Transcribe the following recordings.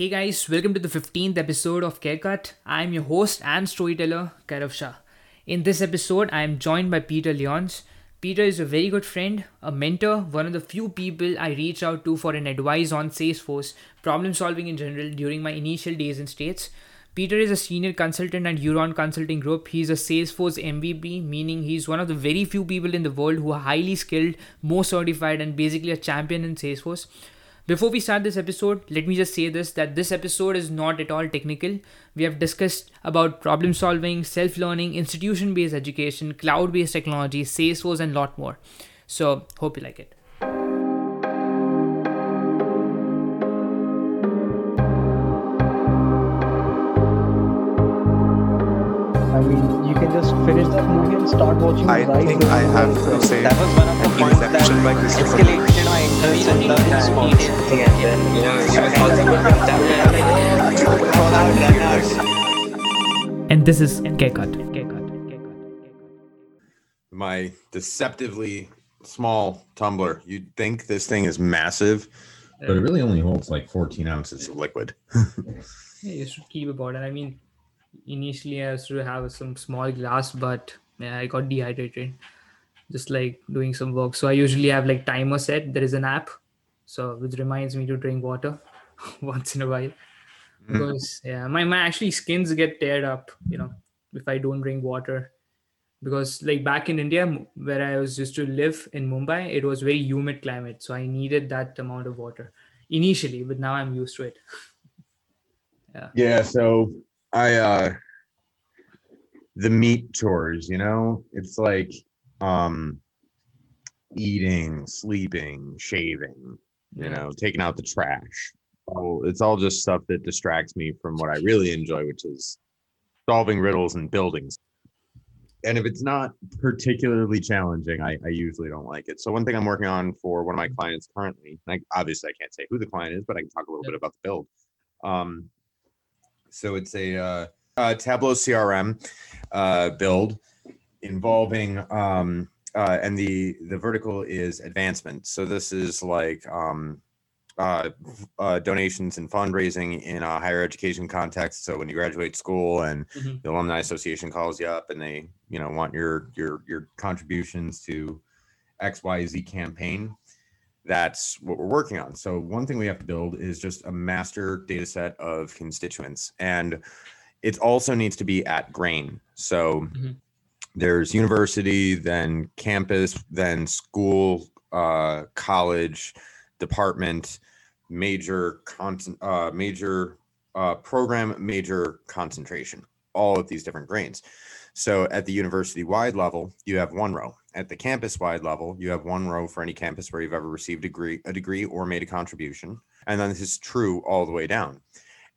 Hey guys, welcome to the 15th episode of CareCut. I'm your host and storyteller, Kairav Shah. In this episode, I am joined by Peter Leons. Peter is a very good friend, a mentor, one of the few people I reach out to for an advice on Salesforce, problem solving in general during my initial days in States. Peter is a senior consultant at Euron Consulting Group. He's a Salesforce MVP, meaning he's one of the very few people in the world who are highly skilled, more certified, and basically a champion in Salesforce. Before we start this episode, let me just say this that this episode is not at all technical. We have discussed about problem solving, self learning, institution based education, cloud based technology, Salesforce, and lot more. So, hope you like it. Start watching. I right think. I have to say That was one of the points that exception by Christopher. escalated my interest in the response. And then, you know, you also And this is CareCut. CareCut. My deceptively small tumbler. You'd think this thing is massive, but it really only holds like 14 ounces of liquid. Yeah, you should keep about it. I mean, initially I used to have some small glass, but yeah, I got dehydrated. Just like doing some work. So I usually have like timer set. There is an app, so which reminds me to drink water once in a while. Because yeah, my, my actually skins get teared up, you know, if I don't drink water. Because like back in India, where I was used to live in Mumbai, it was very humid climate, so I needed that amount of water initially, but now I'm used to it. Yeah, so I uh the meat chores, you know, it's like um eating, sleeping, shaving, you know, taking out the trash. Oh, it's all just stuff that distracts me from what I really enjoy, which is solving riddles and buildings. And if it's not particularly challenging, I, I usually don't like it. So one thing I'm working on for one of my clients currently, like obviously I can't say who the client is, but I can talk a little bit about the build. Um, so it's a, uh, uh Tableau CRM uh, build involving um, uh, and the the vertical is advancement. So this is like um, uh, uh, donations and fundraising in a higher education context. So when you graduate school and Mhm. the alumni association calls you up and they you know want your your your contributions to X Y Z campaign. That's what we're working on. So one thing we have to build is just a master data set of constituents and it also needs to be at grain. So Mhm. there's university, then campus, then school, uh, college, department, major con- uh, major uh, program, major concentration, all of these different grains. So at the university wide level, you have one row. At the campus wide level, you have one row for any campus where you've ever received a degree, a degree or made a contribution. And then this is true all the way down.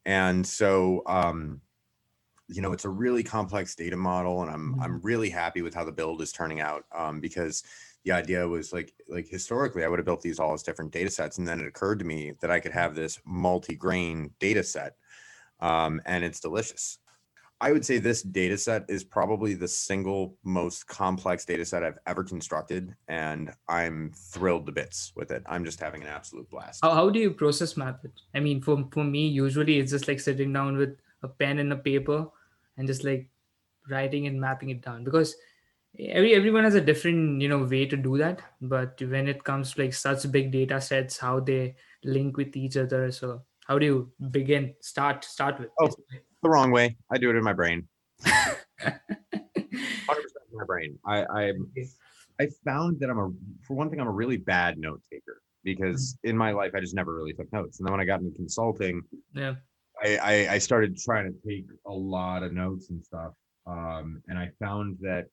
And so, um, you know, it's a really complex data model, and I'm I'm really happy with how the build is turning out um, because the idea was like like historically I would have built these all as different data sets, and then it occurred to me that I could have this multi-grain data set, um, and it's delicious. I would say this data set is probably the single most complex data set I've ever constructed, and I'm thrilled to bits with it. I'm just having an absolute blast. How, how do you process map it? I mean, for, for me, usually it's just like sitting down with a pen and a paper and just like writing and mapping it down because every everyone has a different you know way to do that but when it comes to like such big data sets how they link with each other so how do you begin start start with Oh. the wrong way. I do it in my brain. 100% in my brain. I I I found that I'm a for one thing I'm a really bad note taker because mm-hmm. in my life I just never really took notes. And then when I got into consulting, yeah I, I I started trying to take a lot of notes and stuff. Um, and I found that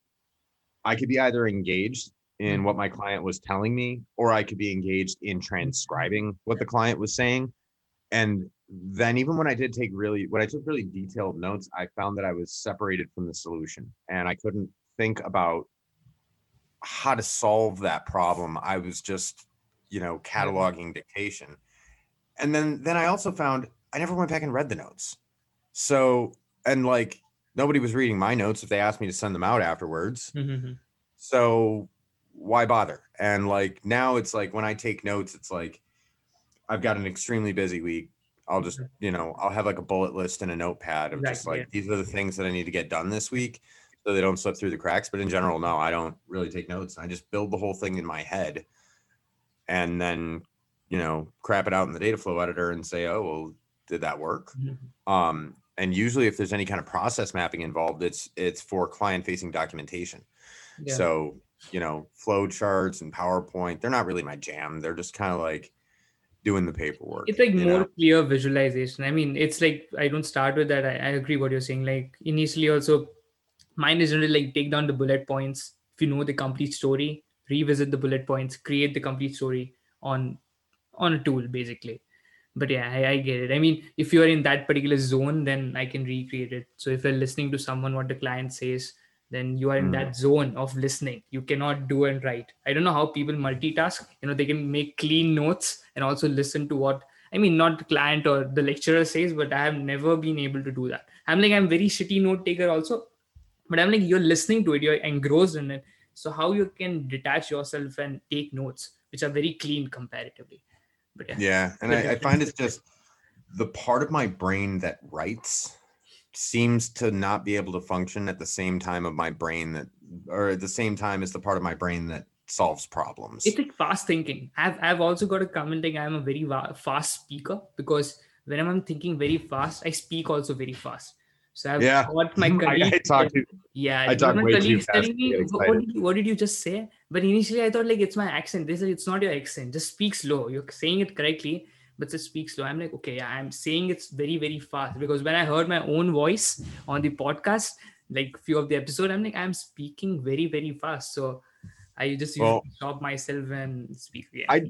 I could be either engaged in what my client was telling me, or I could be engaged in transcribing what the client was saying. And then even when I did take really when I took really detailed notes, I found that I was separated from the solution and I couldn't think about how to solve that problem. I was just, you know, cataloging dictation. And then then I also found I never went back and read the notes. So and like nobody was reading my notes if they asked me to send them out afterwards. Mhm. So why bother? And like now it's like when I take notes, it's like I've got an extremely busy week. I'll just, you know, I'll have like a bullet list and a notepad of just Exactly, like these are the things that I need to get done this week so they don't slip through the cracks. But in general, no, I don't really take notes. I just build the whole thing in my head and then, you know, crap it out in the data flow editor and say, oh, well, did that work? Mhm. Um, and usually if there's any kind of process mapping involved, it's it's for client facing documentation. Yeah. So, you know, flow charts and PowerPoint, they're not really my jam. They're just kind of like doing the paperwork. it's like more know? clear visualization i mean it's like i don't start with that I, I agree what you're saying like initially also mine is really like take down the bullet points if you know the complete story revisit the bullet points create the complete story on on a tool basically but yeah I, I get it. I mean if you're in that particular zone then i can recreate it. So if you're listening to someone what the client says then you are in Mm. that zone of listening. You cannot do and write. I don't know how people multitask. You know they can make clean notes and also listen to what i mean not the client or the lecturer says but i have never been able to do that. I'm like i'm very shitty note taker also but i'm like you're listening to it. You're engrossed in it. So how you can detach yourself and take notes which are very clean comparatively yeah, Yeah, and I, I find it's just the part of my brain that writes seems to not be able to function at the same time of my brain that, or at the same time as the part of my brain that solves problems. it's like fast thinking. I've i've also got a comment like i'm a very fast speaker because when i'm thinking very fast i speak also very fast so i've Yeah. got my I, I talk to Yeah, I talk my way too colleagues fast telling me, what did, you, what did you just say? But initially, I thought like it's my accent. They said it's not your accent. Just speak slow. You're saying it correctly, but just speak slow. I'm like, okay, yeah, I'm saying it's very very fast because when I heard my own voice on the podcast, like few of the episode, I'm like, I'm speaking very very fast. So I just usually Well- myself and speak. Yeah. I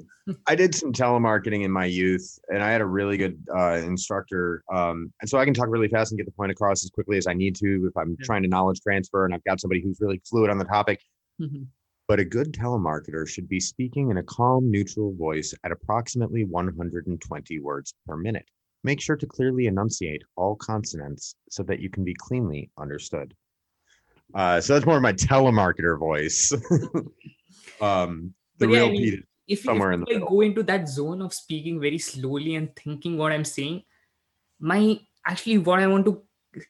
I did some telemarketing in my youth, and I had a really good uh, instructor. Um, and so I can talk really fast and get the point across as quickly as I need to if I'm Yeah. trying to knowledge transfer and I've got somebody who's really fluid on the topic. Mhm. But a good telemarketer should be speaking in a calm, neutral voice at approximately 120 words per minute. Make sure to clearly enunciate all consonants so that you can be cleanly understood. Uh, so that's more of my telemarketer voice. um, the yeah, I real mean, Pete if, somewhere if in the I middle. go into that zone of speaking very slowly and thinking what I'm saying, my actually what I want to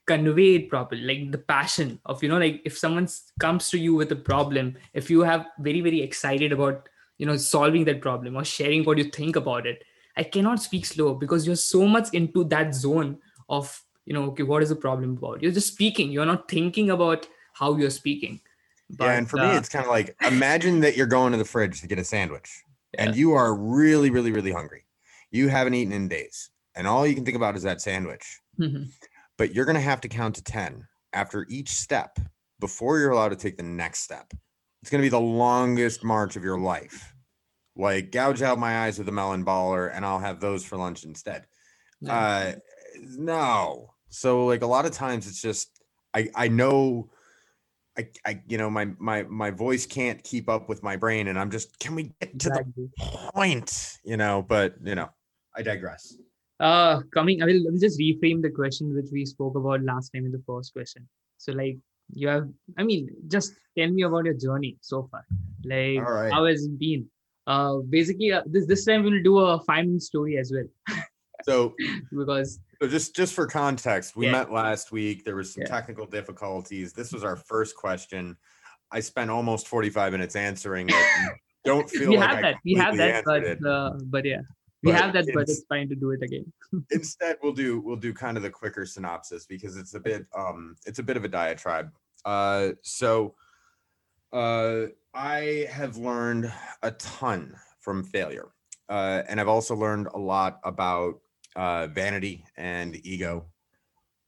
convey it properly, like the passion of you know, like if someone comes to you with a problem, if you have very very excited about you know solving that problem or sharing what you think about it, I cannot speak slow because you're so much into that zone of you know, okay, what is the problem about? You're just speaking. You're not thinking about how you're speaking. yeah, and for me, uh, it's kind of like imagine that you're going to the fridge to get a sandwich, and you are really, really, really hungry. You haven't eaten in days, and all you can think about is that sandwich. Mhm. But you're going to have to count to 10 after each step before you're allowed to take the next step. It's going to be the longest march of your life. Like, gouge out my eyes with a melon baller, and I'll have those for lunch instead. Yeah. Uh, no. So, like, a lot of times it's just, I, I know. I, I, you know, my my my voice can't keep up with my brain, and I'm just, can we get to Exactly. the point? You know, but you know, I digress. uh coming i will let me just reframe the question which we spoke about last time in the first question so like you have i mean just tell me about your journey so far like right. how has it been uh basically uh, this this time we'll do a five minute story as well So, because So just just for context, we Yeah. met last week. There was some Yeah. technical difficulties. This was our first question. I spent almost 45 minutes answering it. Don't feel we like have that we have that but uh, but yeah we have that but it's- it's fine to do it again Instead, we'll do we'll do kind of the quicker synopsis because it's a bit um it's a bit of a diatribe. Uh, so uh, I have learned a ton from failure, uh, and I've also learned a lot about uh, vanity and ego,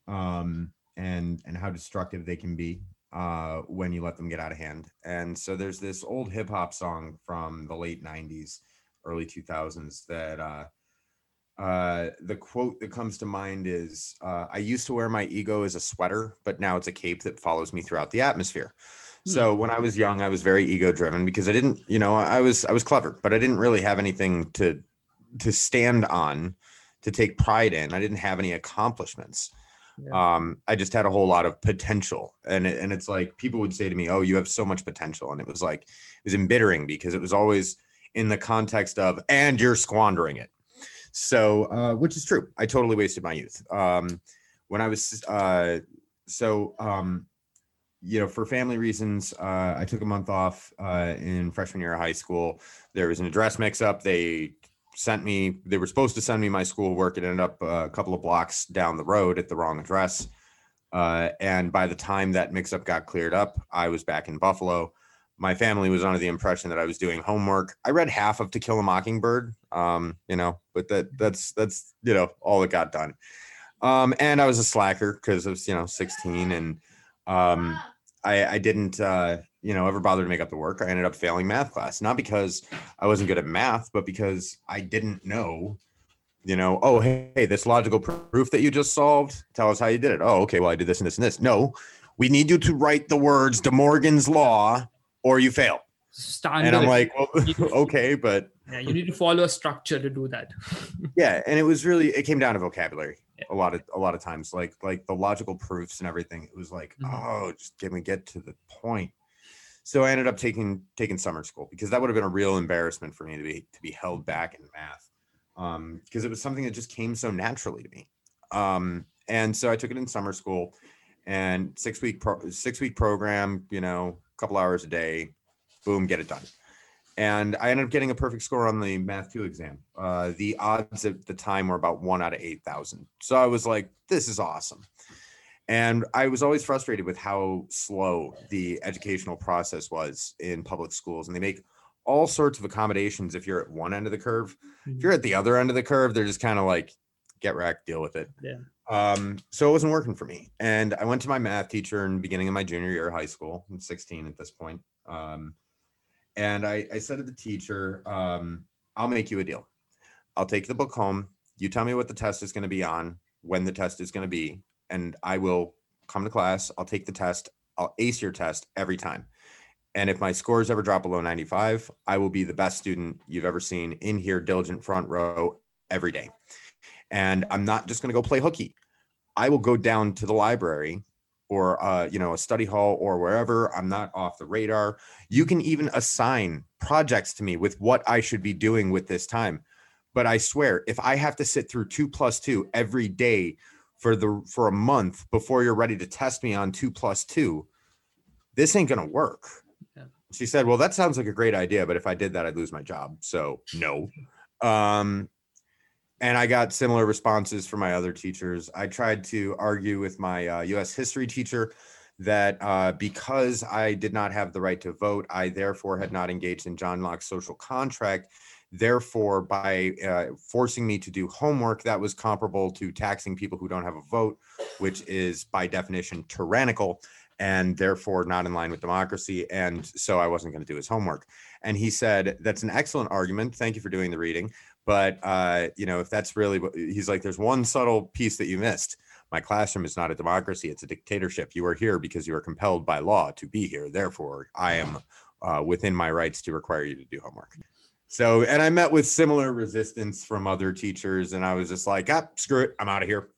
um, and and how destructive they can be uh, when you let them get out of hand. And so there's this old hip hop song from the late '90s, early 2000s that. Uh, uh, the quote that comes to mind is uh, I used to wear my ego as a sweater, but now it's a cape that follows me throughout the atmosphere. So when I was young, I was very ego driven because I didn't, you know, I was I was clever, but I didn't really have anything to to stand on to take pride in. I didn't have any accomplishments. Yeah. Um, I just had a whole lot of potential, and it, and it's like people would say to me, "Oh, you have so much potential," and it was like it was embittering because it was always in the context of "and you're squandering it." So, uh, which is true. I totally wasted my youth. Um, when I was, uh, so, um, you know, for family reasons, uh, I took a month off uh, in freshman year of high school. There was an address mix up. They sent me, they were supposed to send me my schoolwork. It ended up uh, a couple of blocks down the road at the wrong address. Uh, and by the time that mix up got cleared up, I was back in Buffalo. My family was under the impression that I was doing homework. I read half of To Kill a Mockingbird, um, you know, but that that's that's you know all that got done. Um, and I was a slacker because I was you know 16 and um, I, I didn't uh, you know ever bother to make up the work. I ended up failing math class, not because I wasn't good at math, but because I didn't know you know, oh, hey, hey, this logical proof that you just solved, tell us how you did it. Oh, okay, well, I did this and this and this. No, we need you to write the words De Morgan's Law or you fail. Standard. And I'm like, well, okay, but yeah, you need to follow a structure to do that. yeah, and it was really it came down to vocabulary a lot of a lot of times, like like the logical proofs and everything. It was like, Mhm. oh, just get me get to the point. So I ended up taking taking summer school because that would have been a real embarrassment for me to be to be held back in math um because it was something that just came so naturally to me um and so i took it in summer school and six week pro- six week program you know a couple hours a day boom get it done and i ended up getting a perfect score on the math 2 exam uh the odds at the time were about 1 out of 8000 so i was like this is awesome and i was always frustrated with how slow the educational process was in public schools and they make all sorts of accommodations if you're at one end of the curve if you're at the other end of the curve, they're just kind of like, get wrecked, deal with it. Yeah. Um, so it wasn't working for me. And I went to my math teacher in the beginning of my junior year of high school. I'm 16 at this point. Um, and I, I said to the teacher, um, I'll make you a deal. I'll take the book home. You tell me what the test is going to be on, when the test is going to be, and I will come to class. I'll take the test. I'll ace your test every time. And if my scores ever drop below 95, I will be the best student you've ever seen in here, diligent front row every day. And I'm not just going to go play hooky. I will go down to the library or uh, you know a study hall or wherever. I'm not off the radar. You can even assign projects to me with what I should be doing with this time. But I swear, if I have to sit through two plus two every day for the for a month before you're ready to test me on two plus two, this ain't gonna work. Yeah. She said, Well, that sounds like a great idea, but if I did that, I'd lose my job. So no. Um, and I got similar responses from my other teachers. I tried to argue with my uh, US history teacher that uh, because I did not have the right to vote, I therefore had not engaged in John Locke's social contract. Therefore, by uh, forcing me to do homework, that was comparable to taxing people who don't have a vote, which is by definition tyrannical and therefore not in line with democracy. And so I wasn't going to do his homework. And he said, That's an excellent argument. Thank you for doing the reading. But, uh, you know, if that's really what he's like, there's one subtle piece that you missed. My classroom is not a democracy, it's a dictatorship. You are here because you are compelled by law to be here. Therefore, I am uh, within my rights to require you to do homework. So, and I met with similar resistance from other teachers, and I was just like, ah, screw it, I'm out of here.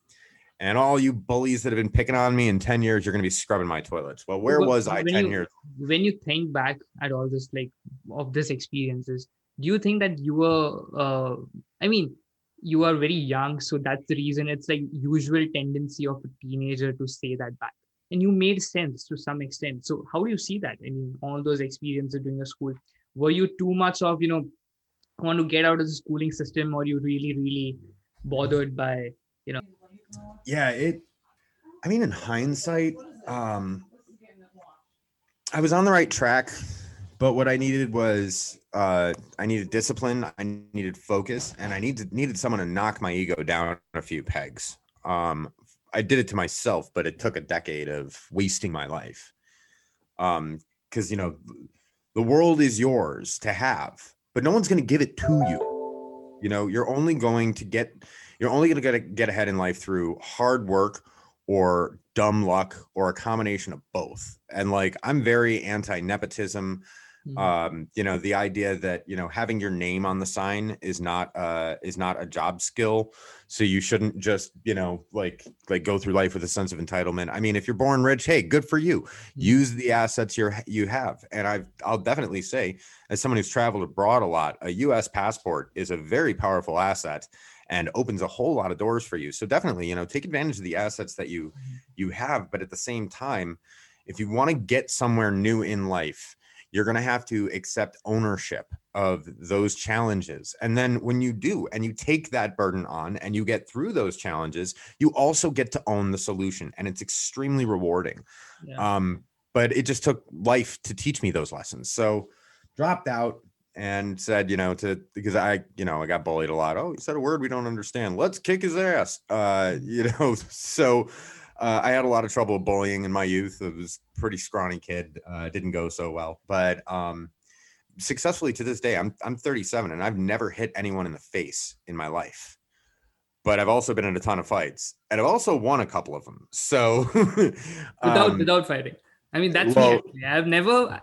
And all you bullies that have been picking on me in 10 years, you're going to be scrubbing my toilets. Well, where was I 10 you- years? when you think back at all this like of this experiences do you think that you were uh, i mean you are very young so that's the reason it's like usual tendency of a teenager to say that back. And you made sense to some extent. So how do you see that? I mean all those experiences during the school. Were you too much of you know want to get out of the schooling system or you really really bothered by you know? Yeah, it, I mean, in hindsight, um, I was on the right track, but what I needed was uh, I needed discipline, I needed focus, and I needed needed someone to knock my ego down a few pegs. Um, I did it to myself, but it took a decade of wasting my life. Um, because you know, the world is yours to have, but no one's going to give it to you. You know, you're only going to get you're only going to get get ahead in life through hard work or dumb luck or a combination of both. And like I'm very anti nepotism. Mhm. Um, you know, the idea that you know having your name on the sign is not uh is not a job skill. So you shouldn't just you know like like go through life with a sense of entitlement. I mean, if you're born rich, hey, good for you. Use the assets you're you have. And I've I'll definitely say, as someone who's traveled abroad a lot, a U.S. passport is a very powerful asset. and opens a whole lot of doors for you. So definitely, you know, take advantage of the assets that you you have, but at the same time, if you want to get somewhere new in life, you're going to have to accept ownership of those challenges. And then when you do and you take that burden on and you get through those challenges, you also get to own the solution and it's extremely rewarding. Yeah. Um, but it just took life to teach me those lessons. So dropped out and said, you know, to because I, you know, I got bullied a lot. Oh, he said a word we don't understand. Let's kick his ass. Uh, you know, so uh, I had a lot of trouble bullying in my youth. I was a pretty scrawny kid. Uh, didn't go so well, but um, successfully to this day, I'm I'm 37 and I've never hit anyone in the face in my life. But I've also been in a ton of fights, and I've also won a couple of them. So without um, without fighting. I mean, that's well- me. I've never,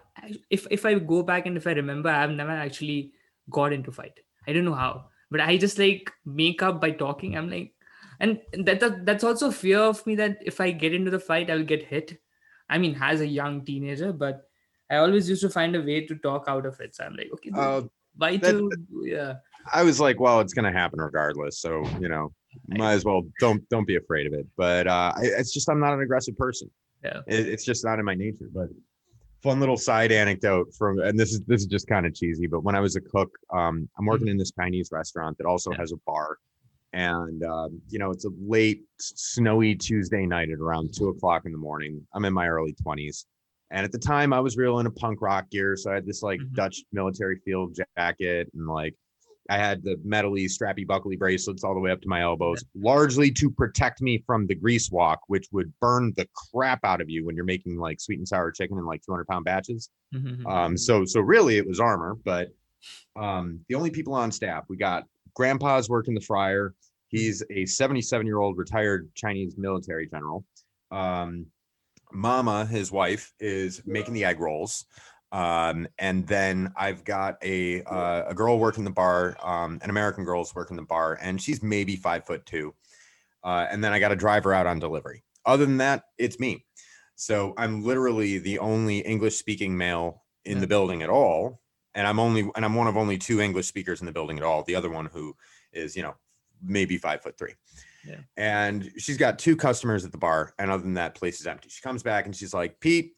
if if I go back and if I remember, I've never actually got into fight. I don't know how, but I just like make up by talking. I'm like, and that, that that's also fear of me that if I get into the fight, I'll get hit. I mean, as a young teenager, but I always used to find a way to talk out of it. So I'm like, okay, uh, why that- to, yeah, I was like, well, it's gonna happen regardless. So you know, might as well don't don't be afraid of it. But uh, I, it's just I'm not an aggressive person. Yeah. It, it's just not in my nature. But fun little side anecdote from, and this is this is just kind of cheesy. But when I was a cook, um, I'm working in this Chinese restaurant that also Yeah. has a bar, and um, you know, it's a late snowy Tuesday night at around two o'clock in the morning. I'm in my early 20s. And at the time, I was real into punk rock gear, so I had this like Mhm. Dutch military field jacket and like I had the metally strappy buckley bracelets all the way up to my elbows, largely to protect me from the grease wok, which would burn the crap out of you when you're making like sweet and sour chicken in like 200 pound batches. Mhm. Um, so so really it was armor, but um, the only people on staff we got grandpa's working the fryer. He's a 77 year old retired Chinese military general. Um, Mama, his wife, is making the egg rolls. Um, and then I've got a uh, a girl working the bar, um, an American girl's working the bar, and she's maybe five foot two. Uh, and then I got a driver out on delivery. Other than that, it's me. So I'm literally the only English speaking male in Yeah. the building at all. And I'm only and I'm one of only two English speakers in the building at all. The other one who is, you know, maybe five foot three. Yeah. And she's got two customers at the bar, and other than that, place is empty. She comes back and she's like, Pete,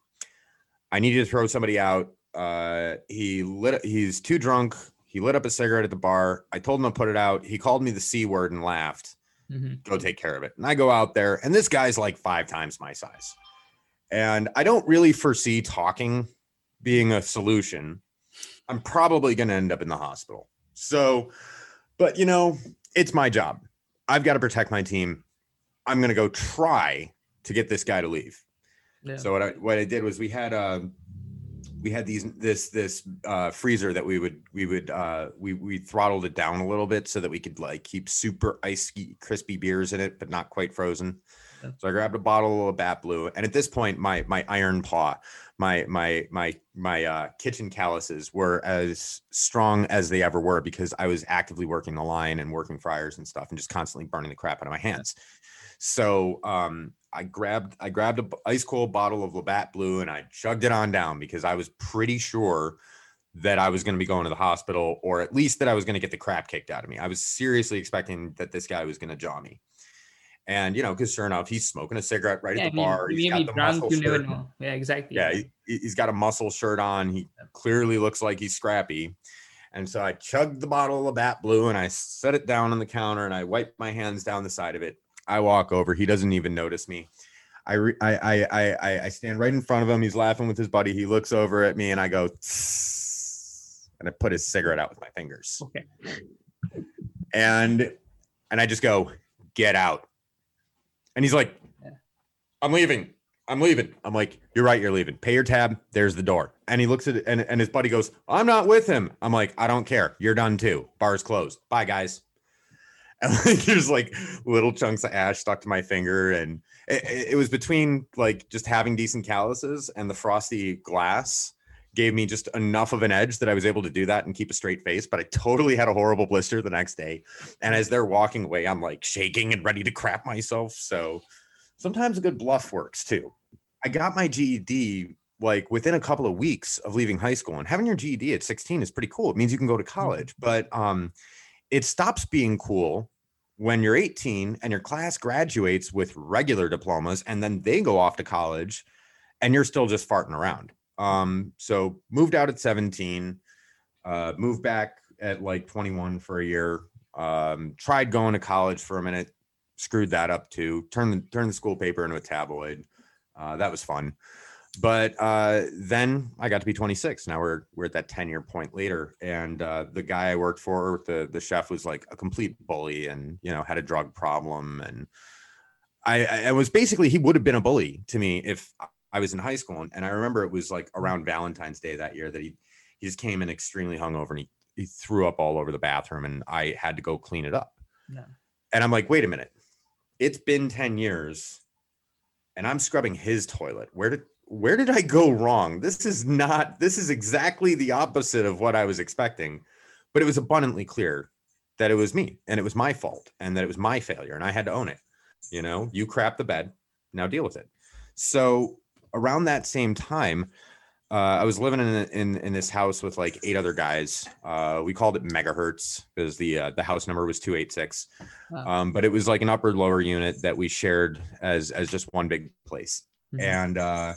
I need you to throw somebody out. Uh, he lit. He's too drunk. He lit up a cigarette at the bar. I told him to put it out. He called me the c word and laughed. Mhm. Go take care of it. And I go out there, and this guy's like five times my size. And I don't really foresee talking being a solution. I'm probably going to end up in the hospital. So, but you know, it's my job. I've got to protect my team. I'm going to go try to get this guy to leave. Yeah. So what I what I did was we had um we had these this this uh freezer that we would we would uh we we throttled it down a little bit so that we could like keep super icy crispy beers in it but not quite frozen. Yeah. So I grabbed a bottle of Bat Blue and at this point my my iron paw my my my my uh kitchen calluses were as strong as they ever were because I was actively working the line and working fryers and stuff and just constantly burning the crap out of my hands. So um, I grabbed I grabbed a ice cold bottle of Labatt Blue and I chugged it on down because I was pretty sure that I was going to be going to the hospital or at least that I was going to get the crap kicked out of me. I was seriously expecting that this guy was going to jaw me. And you know, because sure enough, he's smoking a cigarette right Yeah, at I the mean, bar. He's got the drunk, muscle shirt. Yeah, exactly. Yeah, he, he's got a muscle shirt on. He clearly looks like he's scrappy. And so I chugged the bottle of Labatt Blue and I set it down on the counter and I wiped my hands down the side of it. I walk over. He doesn't even notice me. I, re- I, I, I, I, I stand right in front of him. He's laughing with his buddy. He looks over at me and I go, and I put his cigarette out with my fingers. Okay. And, and I just go, get out. And he's like, Yeah. I'm leaving. I'm leaving. I'm like, you're right, you're leaving. Pay your tab. There's the door. And he looks at it and, and his buddy goes, I'm not with him. I'm like, I don't care. You're done too. Bar's closed. Bye, guys. And like, there's like little chunks of ash stuck to my finger. And it, it- it was between like just having decent calluses and the frosty glass gave me just enough of an edge that I was able to do that and keep a straight face. But I totally had a horrible blister the next day. And as they're walking away, I'm like shaking and ready to crap myself. So sometimes a good bluff works too. I got my GED like within a couple of weeks of leaving high school and having your GED at 16 is pretty cool. It means you can go to college, but um it stops being cool when you're 18 and your class graduates with regular diplomas and then they go off to college and you're still just farting around. Um, so moved out at 17, uh, moved back at like 21 for a year. Um, tried going to college for a minute, screwed that up too. Turned the turned the school paper into a tabloid. Uh, that was fun. But uh, then I got to be 26. Now we're we're at that 10 year point later, and uh, the guy I worked for, the the chef, was like a complete bully, and you know had a drug problem, and I, I was basically he would have been a bully to me if I was in high school, and, and I remember it was like mm. around Valentine's Day that year that he he just came in extremely hungover and he he threw up all over the bathroom, and I had to go clean it up. Yeah. And I'm like, wait a minute, it's been 10 years, and I'm scrubbing his toilet. Where did where did I go wrong? This is not, this is exactly the opposite of what I was expecting. But it was abundantly clear that it was me and it was my fault and that it was my failure and I had to own it. You know, you crap the bed, now deal with it. So around that same time, uh, I was living in, in in this house with like eight other guys. Uh, we called it megahertz because the uh, the house number was two eight six, um, but it was like an upper lower unit that we shared as as just one big place. Mhm. and uh,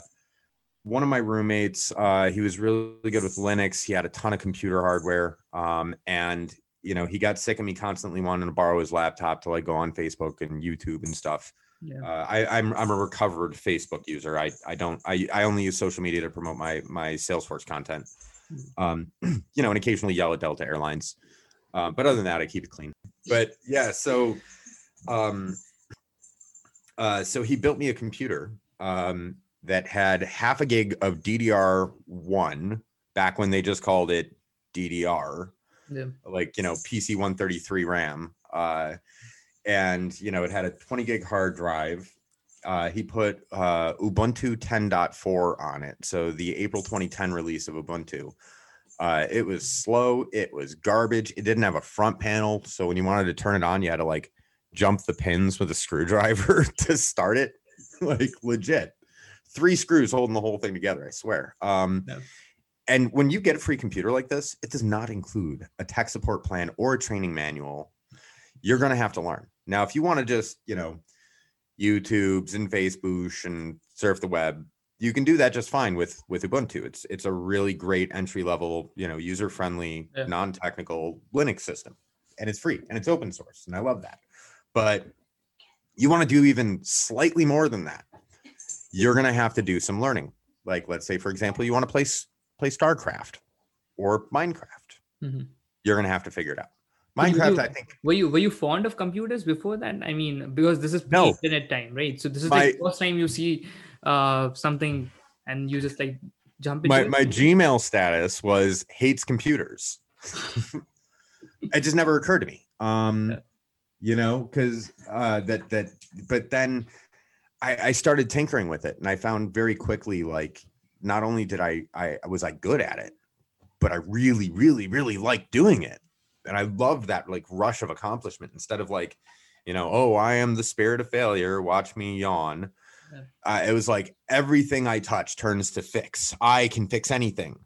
one of my roommates uh, he was really good with linux. He had a ton of computer hardware um, and you know he got sick of me constantly wanting to borrow his laptop to like go on facebook and youtube and stuff Yeah. uh, I, I'm I'm a recovered Facebook user. I I don't I, I only use social media to promote my my Salesforce content. Um, you know, and occasionally yell at Delta Airlines. Uh, but other than that, I keep it clean. But yeah, so um, uh, so he built me a computer um, that had half a gig of DDR one back when they just called it DDR yeah. like you know PC 133 RAM, uh, and you know it had a 20 gig hard drive. Uh, he put uh, Ubuntu 10.4 on it, so the April 2010 release of Ubuntu. Uh, it was slow. It was garbage. It didn't have a front panel, so when you wanted to turn it on, you had to like jump the pins with a screwdriver to start it. like legit, three screws holding the whole thing together. I swear. Um, Yeah. and when you get a free computer like this, it does not include a tech support plan or a training manual. You're going to have to learn. Now, if you want to just, you know, YouTubes and Facebook and surf the web, you can do that just fine with with Ubuntu. It's it's a really great entry level, you know, user friendly, Yeah. non technical Linux system, and it's free and it's open source, and I love that. But you want to do even slightly more than that, you're going to have to do some learning. Like, let's say, for example, you want to play play StarCraft or Minecraft. Mhm. You're going to have to figure it out. But you Minecraft, I think, Were you were you fond of computers before that? I mean, because this is No. pre-internet time, right? So this is My- like first time you see uh something and you just like jump into my it. my Gmail status was hates computers. it just never occurred to me. Um, Yeah. you know, because uh, that that, but then I, I started tinkering with it, and I found very quickly like not only did I I was I good at it, but I really really really liked doing it, and I loved that like rush of accomplishment instead of like, you know, oh I am the spirit of failure, watch me yawn. Yeah. Uh, it was like everything I touch turns to fix. I can fix anything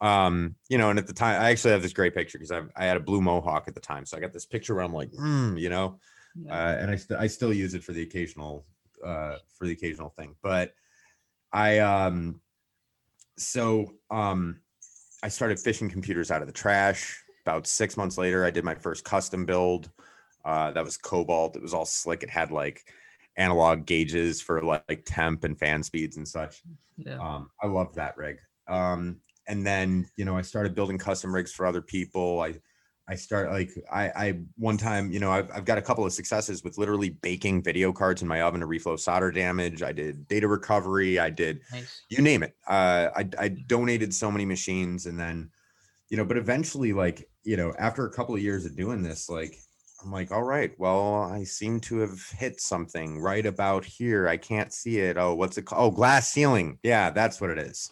um you know and at the time i actually have this great picture because I, I had a blue mohawk at the time so i got this picture where i'm like mm, you know Yeah. uh, and i st- i still use it for the occasional uh for the occasional thing but i um so um i started fishing computers out of the trash about six months later i did my first custom build uh that was cobalt it was all slick it had like analog gauges for like, like temp and fan speeds and such yeah. um, I love that rig. Um, and then you know I started building custom rigs for other people. I I start like I I one time you know I've I've got a couple of successes with literally baking video cards in my oven to reflow solder damage. I did data recovery. I did nice. you name it. Uh, I I donated so many machines, and then you know, but eventually, like you know, after a couple of years of doing this, like I'm like, all right, well, I seem to have hit something right about here. I can't see it. Oh, what's it called? Oh, glass ceiling. Yeah, that's what it is.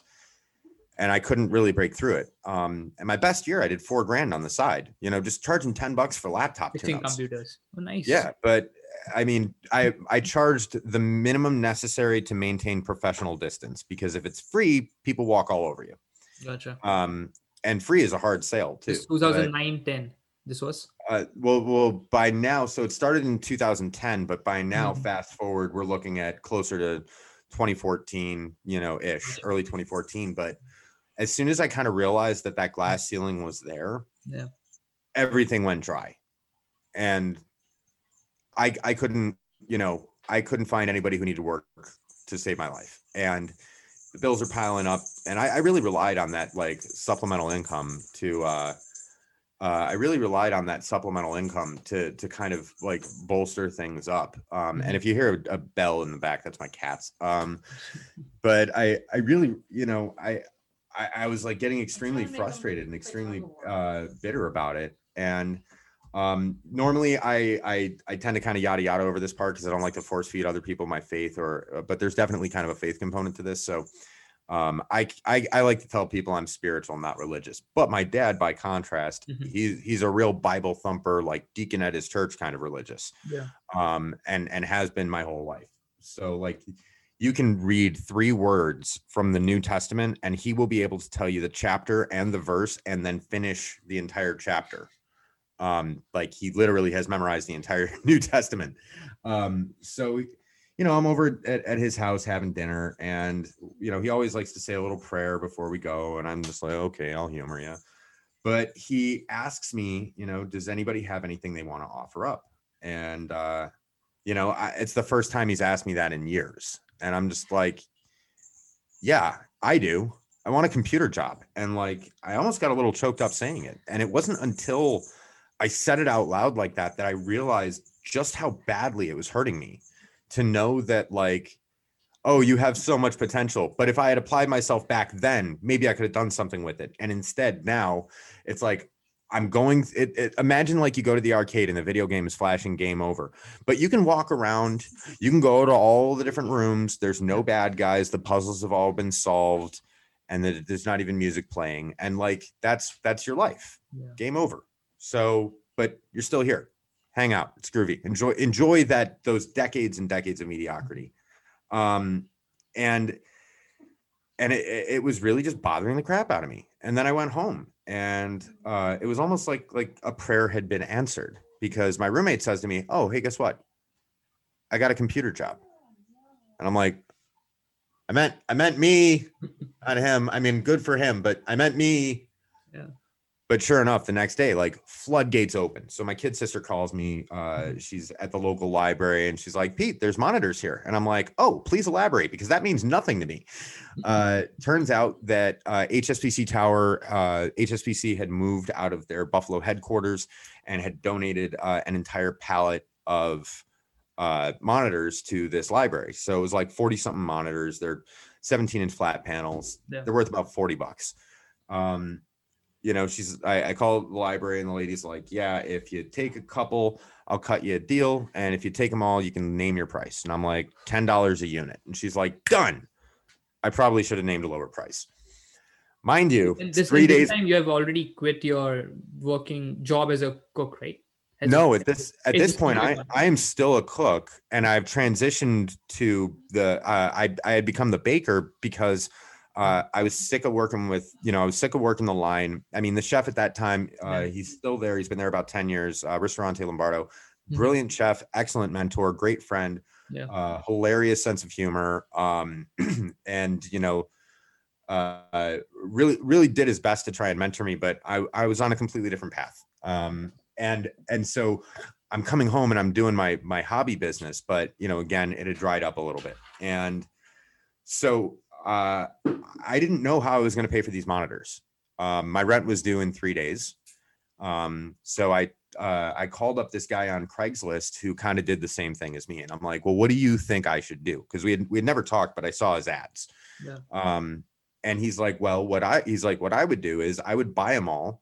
And I couldn't really break through it. Um, and my best year, I did four grand on the side. You know, just charging ten bucks for laptop tune-ups. computers. Oh nice. Yeah, but I mean, I I charged the minimum necessary to maintain professional distance because if it's free, people walk all over you. Gotcha. Um, and free is a hard sale too. But, 2009 10. This was Uh, well, well, by now, so it started in 2010, but by now, Mhm. fast forward, we're looking at closer to 2014, you know, ish, early 2014. But as soon as I kind of realized that that glass ceiling was there, Yeah. everything went dry, and I I couldn't, you know, I couldn't find anybody who needed work to save my life, and the bills are piling up, and I, I really relied on that like supplemental income to. uh uh, I really relied on that supplemental income to to kind of like bolster things up. Um, and if you hear a, a bell in the back, that's my cats. Um, but I I really you know I I, I was like getting extremely frustrated and extremely uh, bitter about it. And um, normally I I I tend to kind of yada yada over this part because I don't like to force feed other people my faith or uh, but there's definitely kind of a faith component to this. So um I, I i like to tell people i'm spiritual not religious but my dad by contrast Mhm. he's he's a real bible thumper like deacon at his church kind of religious Yeah. um and and has been my whole life so like you can read three words from the new testament and he will be able to tell you the chapter and the verse and then finish the entire chapter um like he literally has memorized the entire new testament. Um so you know i'm over at, at his house having dinner and you know he always likes to say a little prayer before we go and i'm just like okay i'll humor you but he asks me you know does anybody have anything they want to offer up? And uh you know I, it's the first time he's asked me that in years. And i'm just like yeah i do. I want a computer job. And like i almost got a little choked up saying it. And it wasn't until i said it out loud like that that i realized just how badly it was hurting me to know that like oh you have so much potential but if i had applied myself back then maybe i could have done something with it. And instead now it's like i'm going it, it, imagine like you go to the arcade and the video game is flashing game over but you can walk around you can go to all the different rooms there's no bad guys the puzzles have all been solved and there's not even music playing and like that's that's your life. Yeah. game over so but you're still here. Hang out. It's groovy. Enjoy enjoy that those decades and decades of mediocrity. Um and and it, it was really just bothering the crap out of me. And then i went home and uh it was almost like like a prayer had been answered because my roommate says to me oh hey guess what? I got a computer job. And i'm like i meant i meant me not him. I mean good for him but i meant me. But sure enough the next day like floodgates open. So my kid sister calls me uh she's at the local library and she's like pete there's monitors here. And i'm like oh please elaborate because that means nothing to me. Uh turns out that uh hsbc tower uh hsbc had moved out of their buffalo headquarters and had donated uh, an entire pallet of uh monitors to this library. So it was like 40 something monitors. They're 17 inch flat panels. Yeah. they're worth about 40 bucks. Um you know she's I, I call the library and the lady's like yeah if you take a couple i'll cut you a deal and if you take them all you can name your price. And i'm like $10 a unit. And she's like done. I probably should have named a lower price. Mind you And this, three days time you have already quit your working job as a cook, right? Has no at this at this point i i am still a cook and i've transitioned to the uh, i i had become the baker because uh, I was sick of working with, you know, I was sick of working the line. I mean, the chef at that time, uh, he's still there. He's been there about 10 years. Uh, Ristorante Lombardo, Mhm. brilliant chef, excellent mentor, great friend, Yeah. uh, hilarious sense of humor. Um, and, you know, uh, really, really did his best to try and mentor me, but I, I was on a completely different path. Um, and, and so I'm coming home and I'm doing my, my hobby business, but, you know, again, it had dried up a little bit. And so, uh, I didn't know how I was going to pay for these monitors. Um, my rent was due in three days. Um, so I, uh, I called up this guy on Craigslist who kind of did the same thing as me. And I'm like, well, what do you think I should do? Cause we had, we had never talked, but I saw his ads. Yeah. Um, and he's like, well, what I, he's like, what I would do is I would buy them all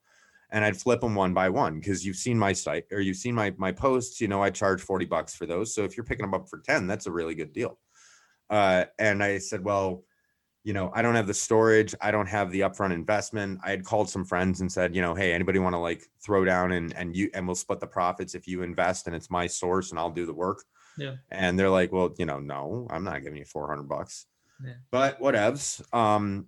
and I'd flip them one by one. Cause you've seen my site or you've seen my, my posts, you know, I charge 40 bucks for those. So if you're picking them up for 10, that's a really good deal. Uh, and I said, well, you know, I don't have the storage. I don't have the upfront investment. I had called some friends and said, you know, hey, anybody want to like throw down and and you and we'll split the profits if you invest and it's my source and I'll do the work. Yeah. And they're like, well, you know, no, I'm not giving you 400 bucks. Yeah. But whatevs. Um,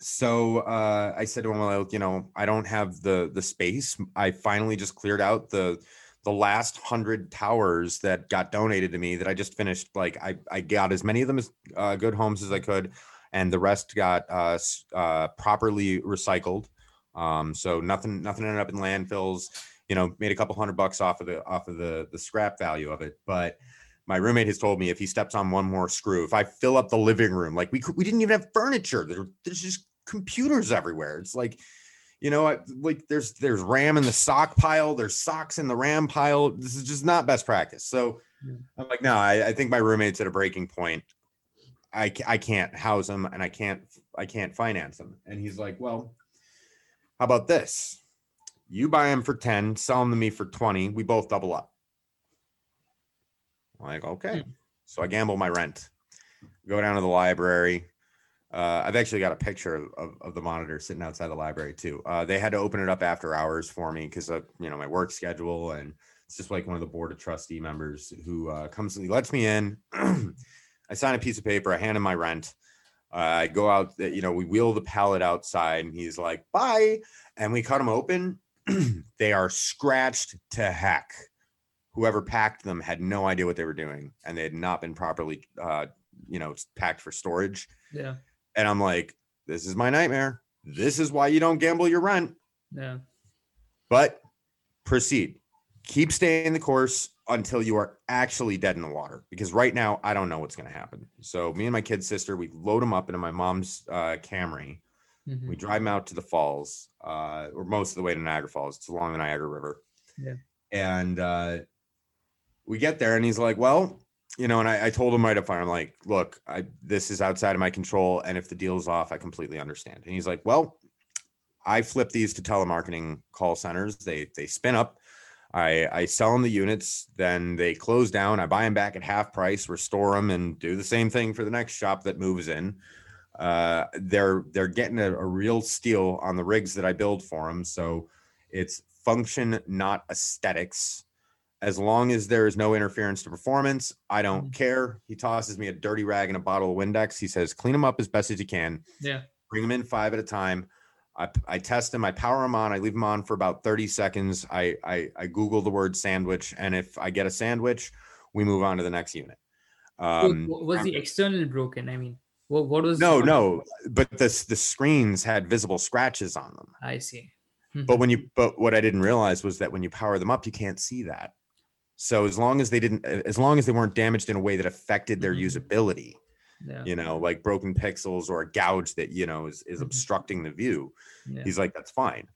so uh, I said to him, well, you know, I don't have the the space. I finally just cleared out the the last hundred towers that got donated to me that I just finished. Like I I got as many of them as uh, good homes as I could, and the rest got uh, uh, properly recycled. Um, so nothing nothing ended up in landfills. You know, made a couple hundred bucks off of the off of the the scrap value of it, but my roommate has told me if he steps on one more screw, if I fill up the living room, like we could, we didn't even have furniture. There, there's just computers everywhere. It's like, you know, I, like there's there's RAM in the sock pile, there's socks in the RAM pile. This is just not best practice. So I'm like, no, I, I think my roommate's at a breaking point. I I can't house them and I can't I can't finance them. And he's like, well, how about this? You buy him for 10, sell him to me for 20. We both double up. I'm like, okay. So I gamble my rent, go down to the library. Uh, I've actually got a picture of, of, of the monitor sitting outside the library too. Uh, they had to open it up after hours for me because of you know my work schedule and it's just like one of the board of trustee members who uh, comes and he lets me in. I sign a piece of paper. I hand him my rent. Uh, I go out. uh, You know, we wheel the pallet outside, and he's like, "Bye," and we cut them open. they are scratched to heck. Whoever packed them had no idea what they were doing, and they had not been properly, uh, you know, packed for storage. Yeah. And I'm like, "This is my nightmare. This is why you don't gamble your rent." Yeah. But proceed. Keep staying the course until you are actually dead in the water. Because right now, I don't know what's going to happen. So me and my kid sister, we load them up into my mom's uh, Camry. Mhm. We drive them out to the falls, uh, or most of the way to Niagara Falls. It's along the Niagara River. Yeah. And uh, we get there, and he's like, "Well, you know," and I, I told him right up front, I'm like, "Look, I this is outside of my control, and if the deal's off, I completely understand." And he's like, "Well, I flip these to telemarketing call centers. They they spin up. I I sell them the units, then they close down. I buy them back at half price, restore them, and do the same thing for the next shop that moves in. Uh, they're they're getting a, a real steal on the rigs that I build for them. So it's function, not aesthetics. As long as there is no interference to performance, I don't care. He tosses me a dirty rag and a bottle of Windex. He says, clean them up as best as you can Yeah. bring them in five at a time. I, I test them, I power them on, I leave them on for about 30 seconds. I, I, I Google the word sandwich. And if I get a sandwich, we move on to the next unit. Um, was the external broken? I mean, what, what was no, no, but this, the screens had visible scratches on them. I see. But when you, but what I didn't realize was that when you power them up, you can't see that. So as long as they didn't, as long as they weren't damaged in a way that affected their Mhm. usability, yeah. you know, like broken pixels or a gouge that, you know, is, is Mhm. obstructing the view, yeah. He's like, that's fine.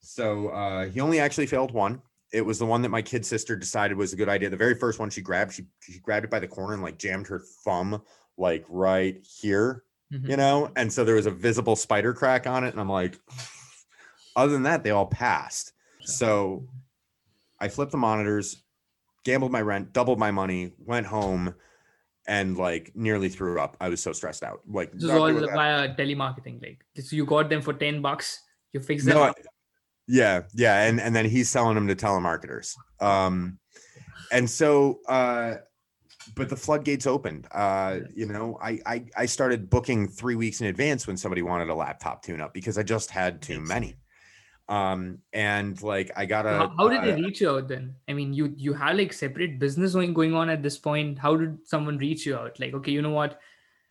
So uh, he only actually failed one. It was the one that my kid sister decided was a good idea. The very first one she grabbed, she, she grabbed it by the corner and like jammed her thumb like right here, Mhm. you know? And so there was a visible spider crack on it. And I'm like, other than that, they all passed. So I flipped the monitors, gambled my rent, doubled my money, went home, and like nearly threw up. I was so stressed out. Like, This is all via telemarketing. Like, so you got them for 10 bucks, you fix them. No, up. I- yeah, yeah, and and then he's selling them to telemarketers. Um, and so, uh, but the floodgates opened. Uh, you know, I, I I started booking three weeks in advance when somebody wanted a laptop tune up because I just had too many. Um, and like I got a. how, how did uh, they reach you out then? I mean, you you had like separate business going going on at this point. How did someone reach you out? Like, okay, you know what?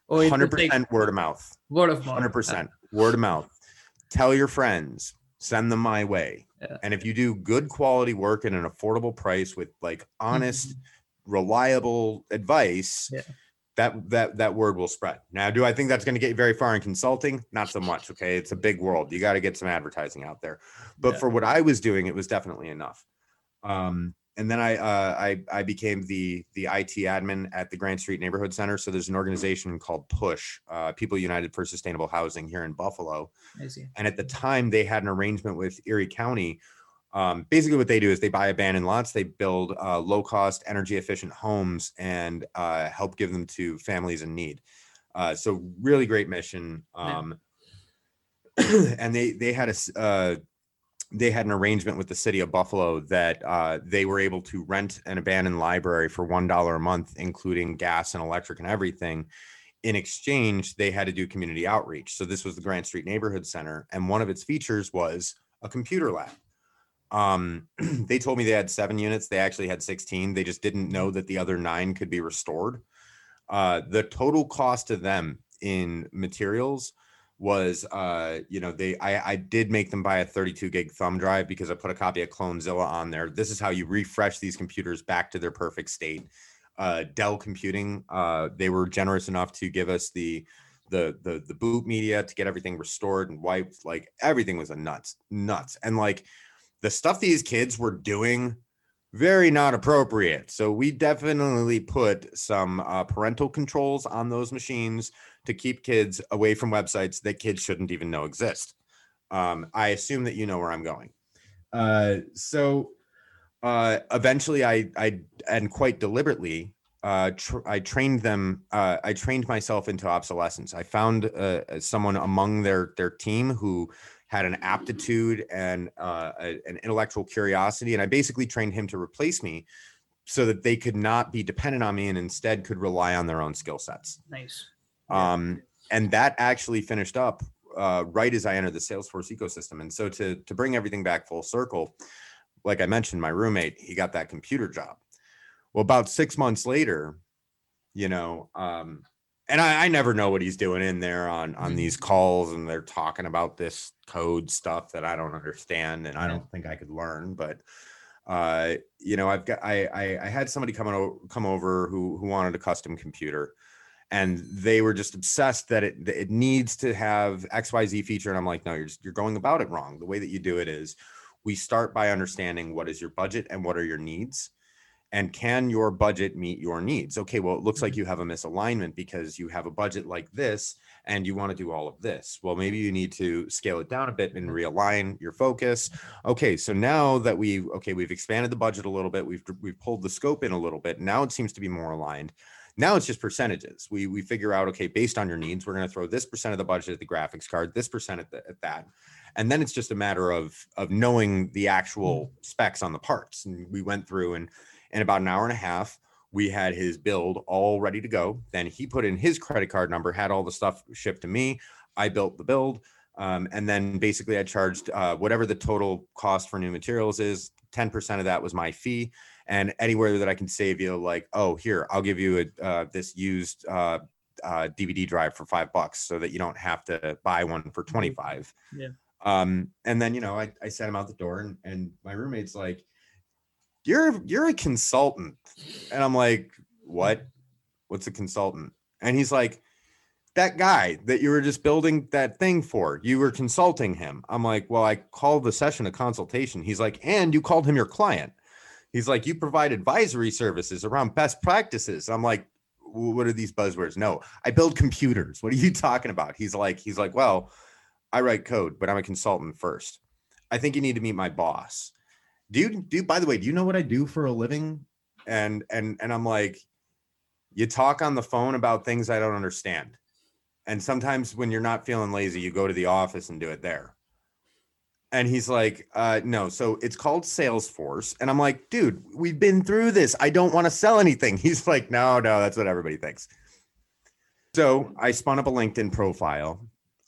Oh, Hundred was like percent word of mouth. word of mouth. Hundred percent word of mouth. Tell your friends. Send them my way. Yeah. And if you do good quality work at an affordable price with like honest, reliable advice, Yeah. That that that word will spread. Now, do I think that's going to get very far in consulting? Not so much. Okay, it's a big world. You got to get some advertising out there. But Yeah. for what I was doing, it was definitely enough. Um, and then I uh, I I became the the IT admin at the Grant Street Neighborhood Center. So there's an organization called Push, uh, People United for Sustainable Housing here in Buffalo. I see. And at the time, they had an arrangement with Erie County. Um, basically, what they do is they buy abandoned lots, they build uh, low cost, energy efficient homes, and uh, help give them to families in need. Uh, so, really great mission. Yeah. Um, and they they had a uh, they had an arrangement with the city of Buffalo that uh, they were able to rent an abandoned library for one dollar a month, including gas and electric and everything, in exchange, they had to do community outreach. So this was the Grant Street Neighborhood Center, and one of its features was a computer lab. Um, they told me they had seven units. They actually had 16. They just didn't know that the other nine could be restored. Uh, the total cost to them in materials was uh you know they I, I did make them buy a 32 gig thumb drive because i put a copy of clonezilla on there this is how you refresh these computers back to their perfect state uh dell computing uh they were generous enough to give us the the the the boot media to get everything restored and wiped like everything was a nuts nuts and like the stuff these kids were doing very not appropriate so we definitely put some uh, parental controls on those machines to keep kids away from websites that kids shouldn't even know exist. Um, I assume that you know where I'm going. Uh, so uh, eventually, I, I and quite deliberately, uh, tr- I trained them. Uh, I trained myself into obsolescence. I found uh, someone among their their team who had an aptitude and uh, a- an intellectual curiosity, and I basically trained him to replace me so that they could not be dependent on me and instead could rely on their own skill sets. Nice. Um, and that actually finished up uh, right as I entered the Salesforce ecosystem. And so to to bring everything back full circle, like I mentioned, my roommate he got that computer job. Well, about six months later, you know, um, and I, I never know what he's doing in there on on these calls, and they're talking about this code stuff that I don't understand, and I don't think I could learn, but. Uh, you know, I've got I, I I had somebody come o- come over who who wanted a custom computer, and they were just obsessed that it that it needs to have xyz feature and i'm like no you're just, you're going about it wrong the way that you do it is we start by understanding what is your budget and what are your needs and can your budget meet your needs? Okay well it looks like mm-hmm. you have a misalignment because you have a budget like this and you want to do all of this. Well maybe you need to scale it down a bit and mm-hmm. realign your focus. Okay so now that we've okay we've expanded the budget a little bit we've we've pulled the scope in a little bit now it seems to be more aligned. Now it's just percentages. We we figure out okay, based on your needs, we're going to throw this percent of the budget at the graphics card, this percent at, the, at that, and then it's just a matter of of knowing the actual mm-hmm. specs on the parts. And we went through and in about an hour and a half, we had his build all ready to go. Then he put in his credit card number, had all the stuff shipped to me. I built the build. Um, and then basically I charged uh, whatever the total cost for new materials is. 10% of that was my fee and anywhere that I can save you, like, oh, here, I'll give you a uh, this used uh, uh, DVD drive for five bucks, so that you don't have to buy one for twenty five. Yeah. Um, and then you know, I, I sent him out the door, and and my roommate's like, "You're you're a consultant," and I'm like, "What? What's a consultant?" And he's like, "That guy that you were just building that thing for, you were consulting him." I'm like, "Well, I called the session a consultation." He's like, "And you called him your client." He's like, you provide advisory services around best practices. I'm like, what are these buzzwords? No, I build computers. What are you talking about? He's like, he's like, well, I write code, but I'm a consultant first. I think you need to meet my boss. Do you do by the way, do you know what I do for a living? And and and I'm like, you talk on the phone about things I don't understand. And sometimes when you're not feeling lazy, you go to the office and do it there. And he's like, uh, no, so it's called Salesforce. And I'm like, dude, we've been through this. I don't want to sell anything. He's like, no, no, that's what everybody thinks. So I spun up a LinkedIn profile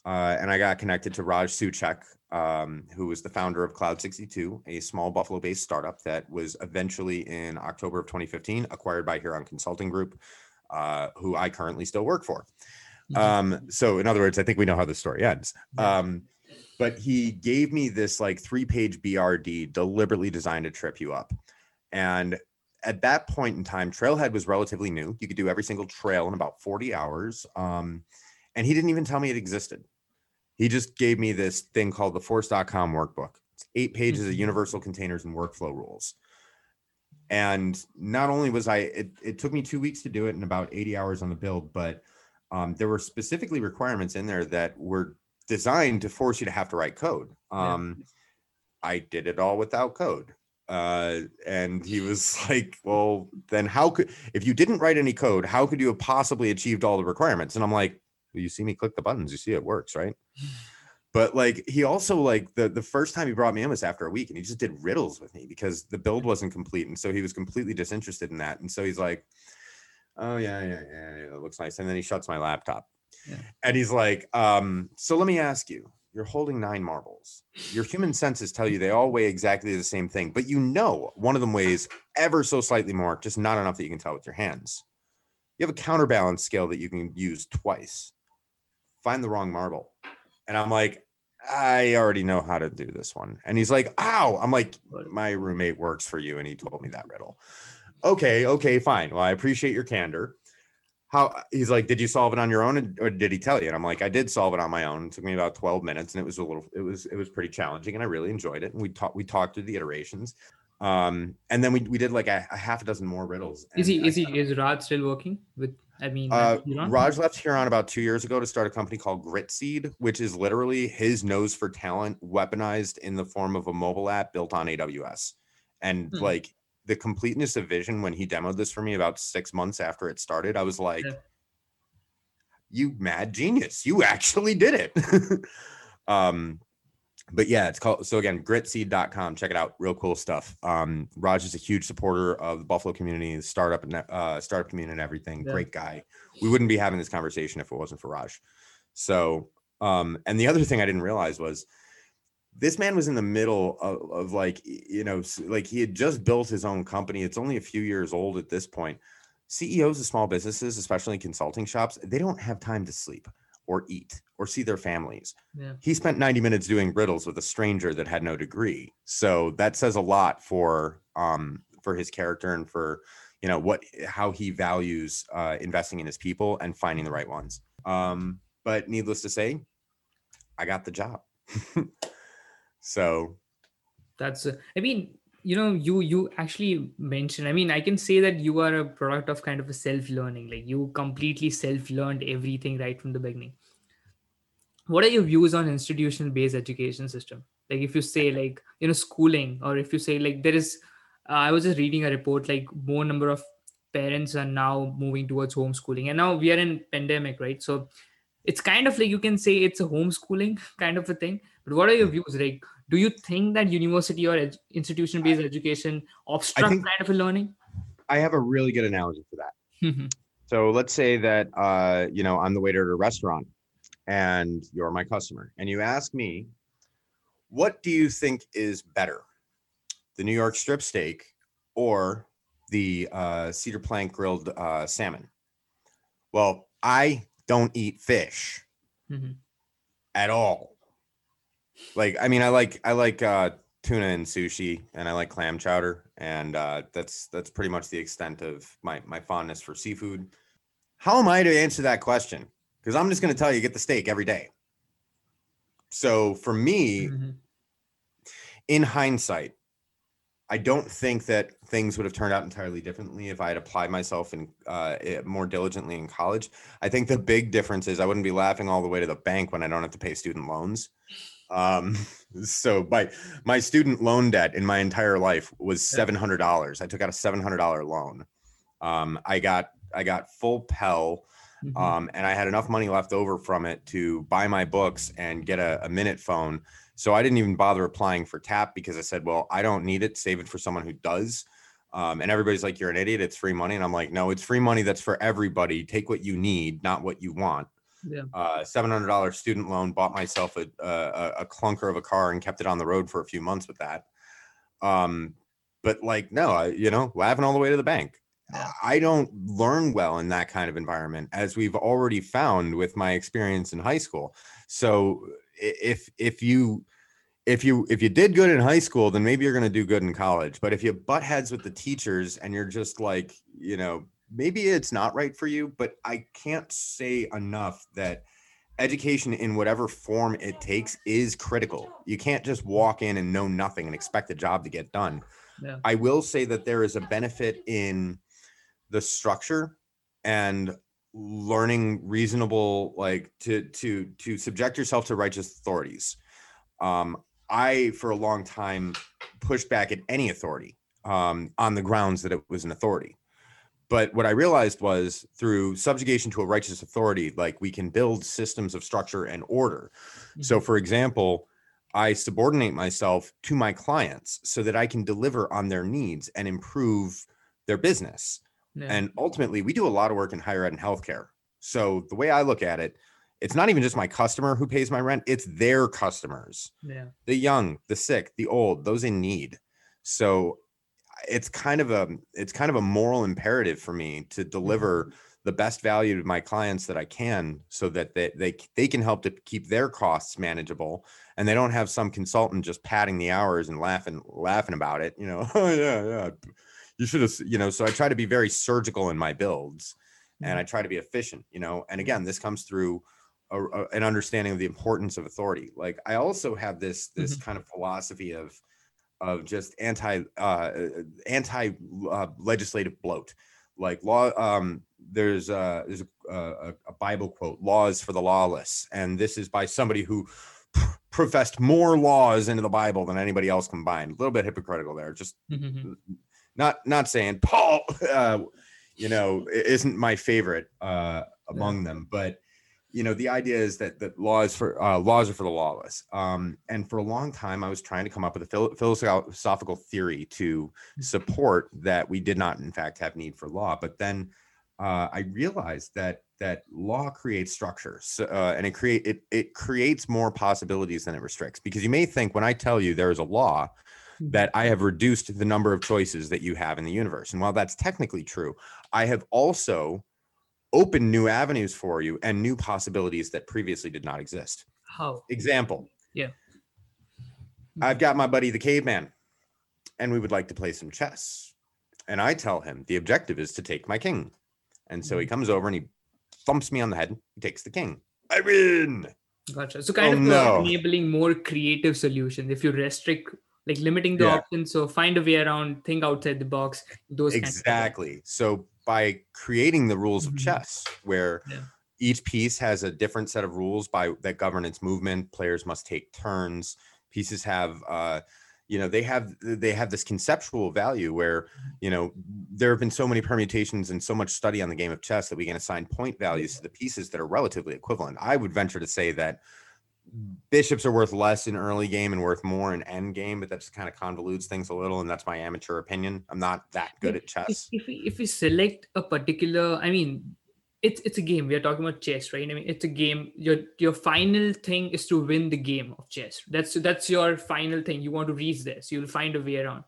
uh, and I got connected to Raj Suchek, um, who was the founder of Cloud62, a small Buffalo based startup that was eventually in October of 2015 acquired by Huron Consulting Group, uh, who I currently still work for. Um, so, in other words, I think we know how the story ends. Um, but he gave me this like three page BRD deliberately designed to trip you up. And at that point in time, Trailhead was relatively new. You could do every single trail in about 40 hours. Um, and he didn't even tell me it existed. He just gave me this thing called the force.com workbook. It's eight pages of universal containers and workflow rules. And not only was I, it, it took me two weeks to do it and about 80 hours on the build, but um, there were specifically requirements in there that were designed to force you to have to write code. Um, I did it all without code. Uh, and he was like, well, then how could, if you didn't write any code, how could you have possibly achieved all the requirements? And I'm like, you see me click the buttons, you see it works, right? But like he also like the the first time he brought me in was after a week and he just did riddles with me because the build wasn't complete. And so he was completely disinterested in that. And so he's like, oh yeah, yeah, yeah, yeah, it looks nice. And then he shuts my laptop. Yeah. And he's like, um, so let me ask you, you're holding nine marbles. Your human senses tell you they all weigh exactly the same thing, but you know one of them weighs ever so slightly more, just not enough that you can tell with your hands. You have a counterbalance scale that you can use twice. Find the wrong marble. And I'm like, I already know how to do this one. And he's like, ow. I'm like, my roommate works for you. And he told me that riddle. Okay, okay, fine. Well, I appreciate your candor. How he's like, did you solve it on your own or did he tell you? And I'm like, I did solve it on my own. It took me about 12 minutes and it was a little, it was, it was pretty challenging and I really enjoyed it. And we talked, we talked through the iterations. Um, and then we, we did like a, a half a dozen more riddles. Is he I is he is Rod still working with? I mean, uh, Raj left Huron about two years ago to start a company called Gritseed, which is literally his nose for talent weaponized in the form of a mobile app built on AWS. And Hmm. like the completeness of vision when he demoed this for me about six months after it started, I was like, Yeah. you mad genius. You actually did it. um, but yeah, it's called so again, gritseed.com. Check it out. Real cool stuff. Um, Raj is a huge supporter of the Buffalo community, the startup and uh startup community and everything. Yeah. Great guy. We wouldn't be having this conversation if it wasn't for Raj. So um, and the other thing I didn't realize was this man was in the middle of, of like you know like he had just built his own company it's only a few years old at this point ceos of small businesses especially consulting shops they don't have time to sleep or eat or see their families Yeah. he spent 90 minutes doing riddles with a stranger that had no degree so that says a lot for um for his character and for you know what how he values uh investing in his people and finding the right ones um but needless to say i got the job so That's. Uh, I mean, you know, you you actually mentioned. I mean, I can say that you are a product of kind of a self learning. Like you completely self learned everything right from the beginning. What are your views on institutional based education system? Like if you say like you know schooling, or if you say like there is. Uh, I was just reading a report like more number of parents are now moving towards homeschooling, and now we are in pandemic, right? So it's kind of like you can say it's a homeschooling kind of a thing but what are your views like do you think that university or ed- institution based education obstruct think- kind of a learning i have a really good analogy for that. So let's say that uh, you know I'm the waiter at a restaurant, and you're my customer, and you ask me, "What do you think is better, the New York strip steak or the uh, cedar plank grilled uh, salmon?" Well, I don't eat fish Mhm. at all. Like, I mean, I like I like uh, tuna and sushi, and I like clam chowder, and uh, that's that's pretty much the extent of my my fondness for seafood. How am I to answer that question? Because I'm just going to tell you, get the steak every day. So for me, Mhm. in hindsight, I don't think that things would have turned out entirely differently if I had applied myself in uh, eh, more diligently in college. I think the big difference is I wouldn't be laughing all the way to the bank when I don't have to pay student loans. Um, so my my student loan debt in my entire life was seven hundred dollars. I took out a seven hundred dollar loan. Um, I got I got full Pell Mhm. um, and I had enough money left over from it to buy my books and get a, a minute phone. So I didn't even bother applying for TAP because I said, well, I don't need it. Save it for someone who does. Um, and everybody's like, you're an idiot. It's free money. And I'm like, no, it's free money. That's for everybody. Take what you need, not what you want. Yeah. Uh, $700 student loan, bought myself a, a, a clunker of a car and kept it on the road for a few months with that. Um, but like, no, I, you know, laughing all the way to the bank. Yeah. I don't learn well in that kind of environment, as we've already found with my experience in high school. So if if you if you if you did good in high school, then maybe you're going to do good in college. But if you butt heads with the teachers and you're just like, you know, maybe it's not right for you. But I can't say enough that education in whatever form it takes is critical. You can't just walk in and know nothing and expect the job to get done. Yeah. I will say that there is a benefit in the structure and learning reasonable like to to to subject yourself to righteous authorities. Um i for a long time pushed back at any authority um on the grounds that it was an authority. But what i realized was through subjugation to a righteous authority like we can build systems of structure and order. So for example i subordinate myself to my clients so that i can deliver on their needs and improve their business And ultimately, we do a lot of work in higher ed and healthcare. So the way I look at it, it's not even just my customer who pays my rent, it's their customers yeah. the young, the sick, the old, those in need. So it's kind of a it's kind of a moral imperative for me to deliver mm-hmm. the best value to my clients that I can so that they, they they can help to keep their costs manageable and they don't have some consultant just padding the hours and laughing laughing about it, you know. Oh yeah, yeah. You should have, you know, so I try to be very surgical in my builds and I try to be efficient, you know. And again, this comes through a, a- an understanding of the importance of authority. Like I also have this this kind of philosophy of of just anti uh anti uh, legislative bloat. Like law um there's uh there's a, a, a Bible quote, laws for the lawless. And this is by somebody who professed more laws into the Bible than anybody else combined. A little bit hypocritical there. Just Mhm. Not not saying Paul, uh, you know, isn't my favorite uh, among them, but you know, the idea is that that laws for uh, laws are for the lawless. Um, and for a long time, I was trying to come up with a philo- philosophical theory to support that we did not, in fact, have need for law. But then uh, I realized that that law creates structures uh, and it create it it creates more possibilities than it restricts. Because you may think when I tell you there is a law, that I have reduced the number of choices that you have in the universe. And while that's technically true, I have also opened new avenues for you and new possibilities that previously did not exist. How? Example. Yeah. I've got my buddy the caveman, and we would like to play some chess. And I tell him the objective is to take my king. And so he comes over and he thumps me on the head, he takes the king. I win. Gotcha. So kind Oh, of uh, no. enabling more creative solutions. If you restrict, like limiting the Yeah. options, so find a way around, think outside the box. Those of exactly so by creating the rules of Mhm. chess where Yeah. each piece has a different set of rules by that govern its movement players must take turns pieces have uh you know they have they have this conceptual value where you know there have been so many permutations and so much study on the game of chess that we can assign point values to the pieces that are relatively equivalent i would venture to say that bishops are worth less in early game and worth more in end game but that just kind of convolutes things a little and that's my amateur opinion. I'm not that good at if, chess. if we if we select a particular i mean it's it's a game. We are talking about chess right? I mean it's a game. Your your final thing is to win the game of chess. That's that's your final thing. You want to reach there so you'll find a way around.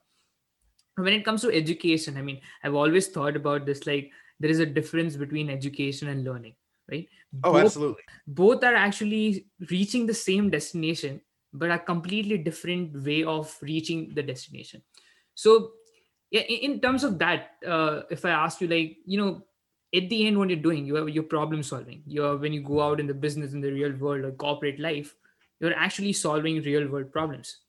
When it comes to education i mean i've always thought about this like there is a difference between education and learning right? Oh Both- absolutely. both are actually reaching the same destination but a completely different way of reaching the destination. So yeah in, in terms of that uh, if i ask you like you know at the end what you're doing you are you're problem solving. You're when you go out in the business in the real world or corporate life you're actually solving real world problems.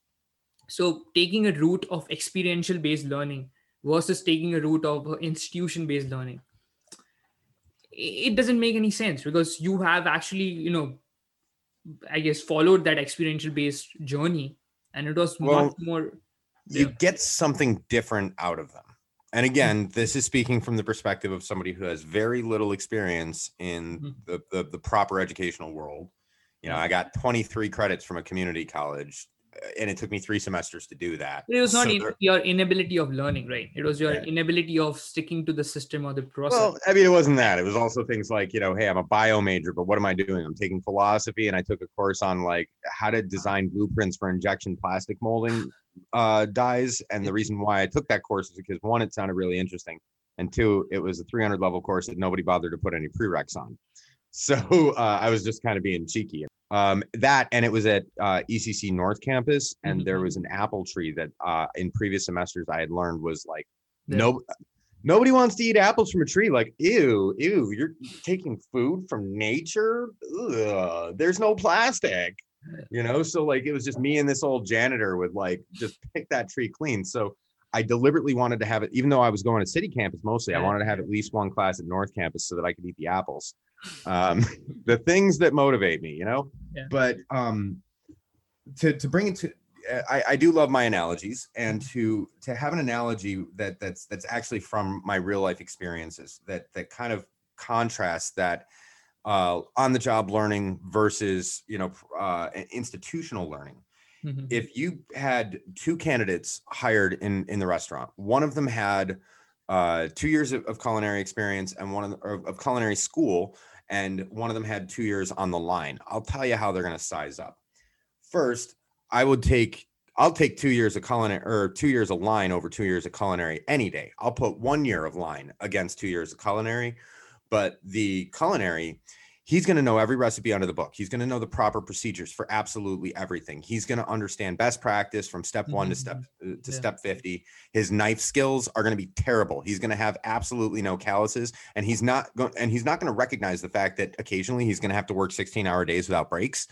So taking a route of experiential based learning versus taking a route of institution based learning it doesn't make any sense because you have actually you know i guess followed that experiential based journey and it was Well, much more you Yeah. get something different out of them. And again, this is speaking from the perspective of somebody who has very little experience in Mhm. the, the the proper educational world. You know, I got 23 credits from a community college, and it took me three semesters to do that. it was not So in- there- your inability of learning right it was your Yeah. inability of sticking to the system or the process well, I mean, it wasn't that. It was also things like, you know, hey, I'm a bio major, but what am I doing? I'm taking philosophy, and I took a course on like how to design blueprints for injection plastic molding uh, dies. And the reason why I took that course is because one, it sounded really interesting, and two, it was a 300 level course that nobody bothered to put any prereqs on. So uh, I was just kind of being cheeky. Um, that and it was at uh, ECC North Campus, and there Mhm. was an apple tree that uh, in previous semesters I had learned was like Yeah. no nobody wants to eat apples from a tree. Like, ew, ew, you're taking food from nature. Ugh, there's no plastic, you know. So like, it was just me and this old janitor would like just pick that tree clean. So I deliberately wanted to have it, even though I was going to city campus mostly. I wanted to have at least one class at North Campus so that I could eat the apples. Um, the things that motivate me, you know. Yeah. But um, to to bring it to I, I do love my analogies and to to have an analogy that that's that's actually from my real life experiences that that kind of contrasts that uh, on the job learning versus you know uh, institutional learning Mhm. if you had two candidates hired in in the restaurant one of them had uh, two years of, of culinary experience and one of, the, of of culinary school, and one of them had two years on the line. I'll tell you how they're going to size up. First, I would take I'll take two years of culinary or two years of line over two years of culinary any day. I'll put one year of line against two years of culinary, but the culinary, he's going to know every recipe under the book. He's going to know the proper procedures for absolutely everything. He's going to understand best practice from step one to step uh, to Yeah. step 50. His knife skills are going to be terrible. He's going to have absolutely no calluses and he's not going and he's not going to recognize the fact that occasionally he's going to have to work 16 hour days without breaks.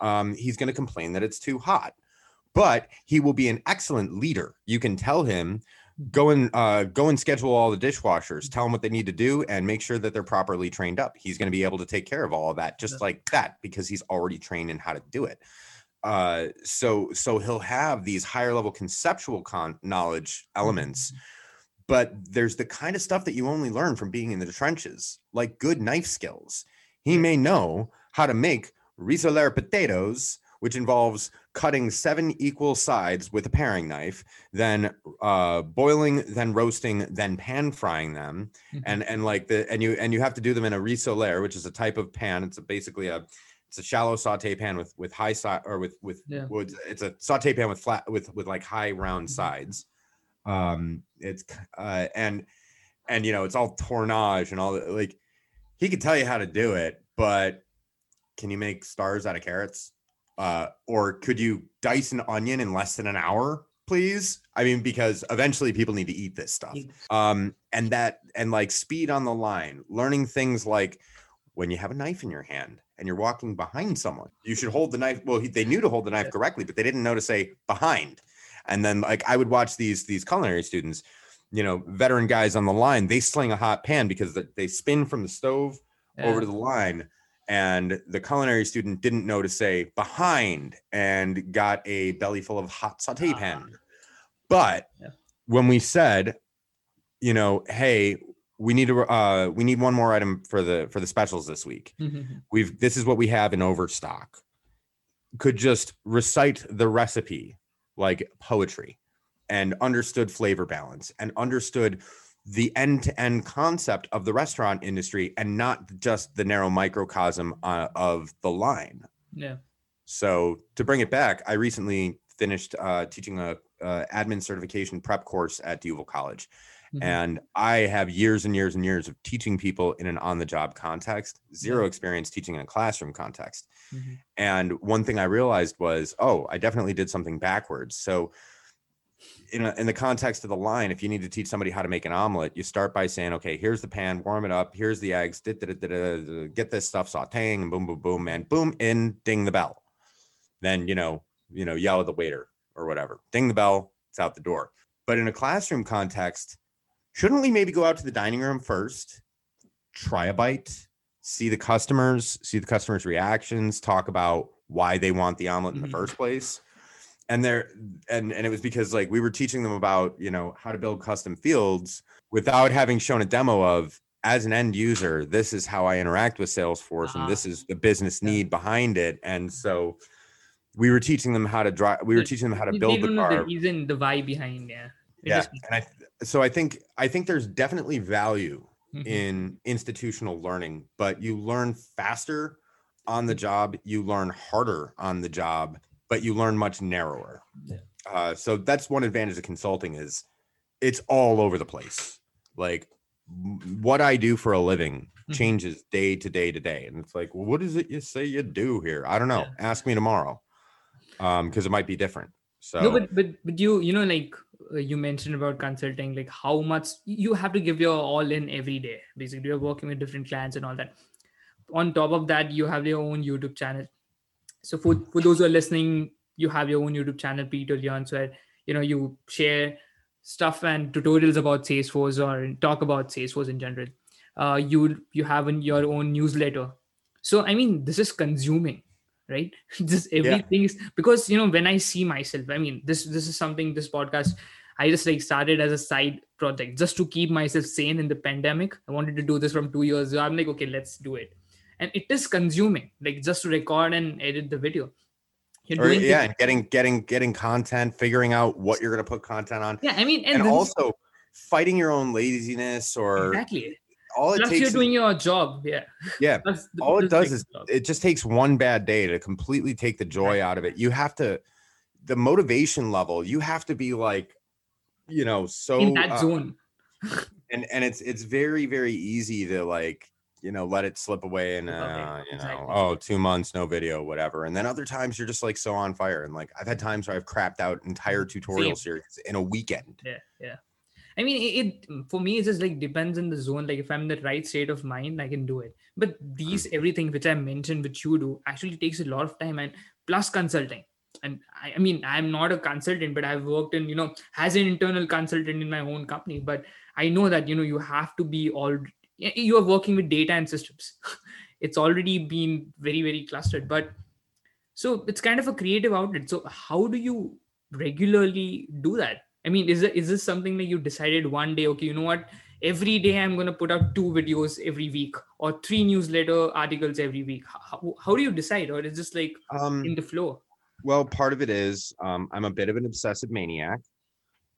Um, he's going to complain that it's too hot but he will be an excellent leader. You can tell him go and uh, go and schedule all the dishwashers, tell them what they need to do, and make sure that they're properly trained up. He's going to be able to take care of all of that just like that because he's already trained in how to do it. Uh, so so he'll have these higher level conceptual con- knowledge elements. But there's the kind of stuff that you only learn from being in the trenches, like good knife skills. He may know how to make rissoler potatoes, which involves cutting seven equal sides with a paring knife, then uh, boiling, then roasting, then pan frying them, Mhm. and and like the and you and you have to do them in a rissoler, which is a type of pan. It's a, basically a it's a shallow saute pan with with high side or with with Yeah. It's a saute pan with flat with with like high round Mhm. sides. Um, it's uh, and and you know it's all tournage and all that. Like he could tell you how to do it, but can you make stars out of carrots? Uh, or could you dice an onion in less than an hour, please? I mean, because eventually people need to eat this stuff. Um, and that and like speed on the line, learning things like when you have a knife in your hand and you're walking behind someone, you should hold the knife. Well, he, they knew to hold the knife correctly, but they didn't know to say behind. And then like I would watch these these culinary students, you know, veteran guys on the line, they sling a hot pan because they- they spin from the stove over to the line and the culinary student didn't know to say behind and got a belly full of hot saute Ah. pan but Yeah. when we said you know hey we need to uh we need one more item for the for the specials this week Mhm. we've this is what we have in overstock could just recite the recipe like poetry and understood flavor balance and understood the end-to-end concept of the restaurant industry and not just the narrow microcosm uh, of the line yeah. so to bring it back i recently finished uh, teaching a uh, admin certification prep course at D'Youville College, Mhm. and I have years and years and years of teaching people in an on-the-job context, zero Yeah. experience teaching in a classroom context. Mhm. And one thing I realized was, oh, I definitely did something backwards. So in, a, in the context of the line, if you need to teach somebody how to make an omelet, you start by saying, okay, here's the pan, warm it up. Here's the eggs, da, da, da, get this stuff sauteing and boom, boom, boom, and boom, in, ding the bell. Then, you know, you know, yell at the waiter or whatever, ding the bell, it's out the door. But in a classroom context, shouldn't we maybe go out to the dining room first, try a bite, see the customers, see the customers' reactions, talk about why they want the omelet in the Mhm. first place? And there and and it was because like we were teaching them about you know how to build custom fields without having shown a demo of as an end user this is how i interact with salesforce and this Ah. is the business need behind it and so we were teaching them how to drive we were teaching them how to They build the car the reason, the why behind. Yeah. It yeah just- and i so i think i think there's definitely value Mhm. in institutional learning, but you learn faster on the job, you learn harder on the job, but you learn much narrower. Yeah. Uh, so that's one advantage of consulting is it's all over the place. Like what I do for a living Mhm. changes day to day to day. And it's like, well, what is it you say you do here? I don't know. Yeah. Ask me tomorrow. Um, because it might be different. So no but but but you you know like uh, you mentioned about consulting like how much you have to give your all in every day basically you're working with different clients and all that on top of that you have your own youtube channel so for for those who are listening you have your own youtube channel peter leons where you know you share stuff and tutorials about salesforce or talk about salesforce in general. Uh you you have in your own newsletter. So i mean this is consuming right? Just everything is because you know when i see myself i mean this this is something this podcast i just like started as a side project just to keep myself sane in the pandemic. I wanted to do this from two years ago. I'm like okay let's do it and it is consuming like just to record and edit the video you're or, doing yeah, things- and getting getting getting content, figuring out what you're gonna put content on. yeah i mean and, and also fighting your own laziness or exactly. all it Plus, takes you're is- doing your job. Yeah. yeah the all it does is job. it just takes one bad day to completely take the joy out of it you have to the motivation level you have to be like you know so in that uh, zone. and and it's it's very very easy to like you know let it slip away and uh, you know oh two months no video whatever and then other times you're just like so on fire and like i've had times where i've crapped out entire mm-hmm. tutorial Same. series in a weekend Yeah, yeah. I mean, it, it mm, for me it just like depends on the zone. Like if I'm in the right state of mind, I can do it. But mm-hmm. these everything which I mentioned, which you do, actually takes a lot of time and plus consulting. And I, I mean, I'm not a consultant, but I've worked in, you know, as an internal consultant in my own company. But I know that you know you have to be all you are working with data and systems. it's already been very very clustered, but so it's kind of a creative outlet. So how do you regularly do that? I mean, is it is this something that you decided one day? Okay, you know what? Every day I'm going to put out two videos every week or three newsletter articles every week. How, how do you decide, or is this like um in the flow? Well, part of it is um, I'm a bit of an obsessive maniac.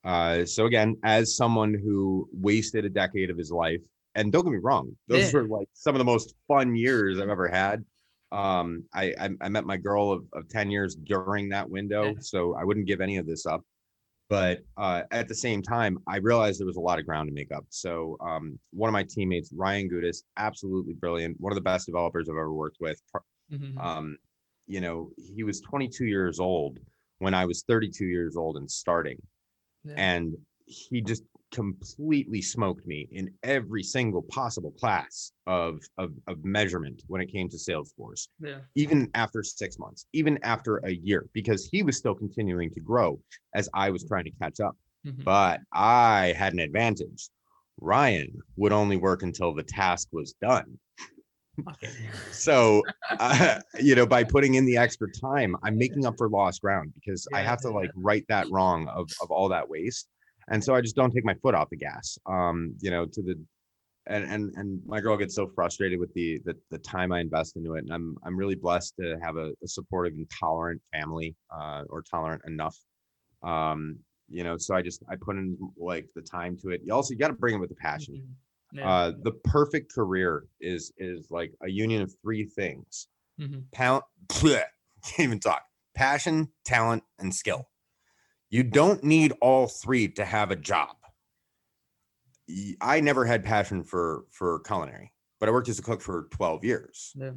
Uh, so again, as someone who wasted a decade of his life, and don't get me wrong, those Yeah. were like some of the most fun years I've ever had. Um, I, I I met my girl of, of 10 years during that window, Yeah. so I wouldn't give any of this up. But uh, at the same time, I realized there was a lot of ground to make up. So um, one of my teammates, Ryan Gudis, absolutely brilliant, one of the best developers I've ever worked with, Mhm. um, you know, he was 22 years old when I was 32 years old and starting, Yeah. and he just completely smoked me in every single possible class of, of of measurement when it came to Salesforce. yeah. Even after six months, even after a year, because he was still continuing to grow as I was trying to catch up. Mhm. But I had an advantage. Ryan would only work until the task was done Okay. so uh, you know by putting in the extra time i'm making up for lost ground because i have to yeah. like right that wrong of, of all that waste and so i just don't take my foot off the gas um you know to the and and and my girl gets so frustrated with the the, the time i invest into it and i'm i'm really blessed to have a, a supportive and tolerant family uh or tolerant enough um you know so i just i put in like the time to it you also you got to bring it with the passion Mhm. Yeah. uh the perfect career is is like a union of three things Mhm. talent can't even talk passion talent and skill you don't need all three to have a job I never had passion for for culinary but i worked as a cook for 12 years Yeah.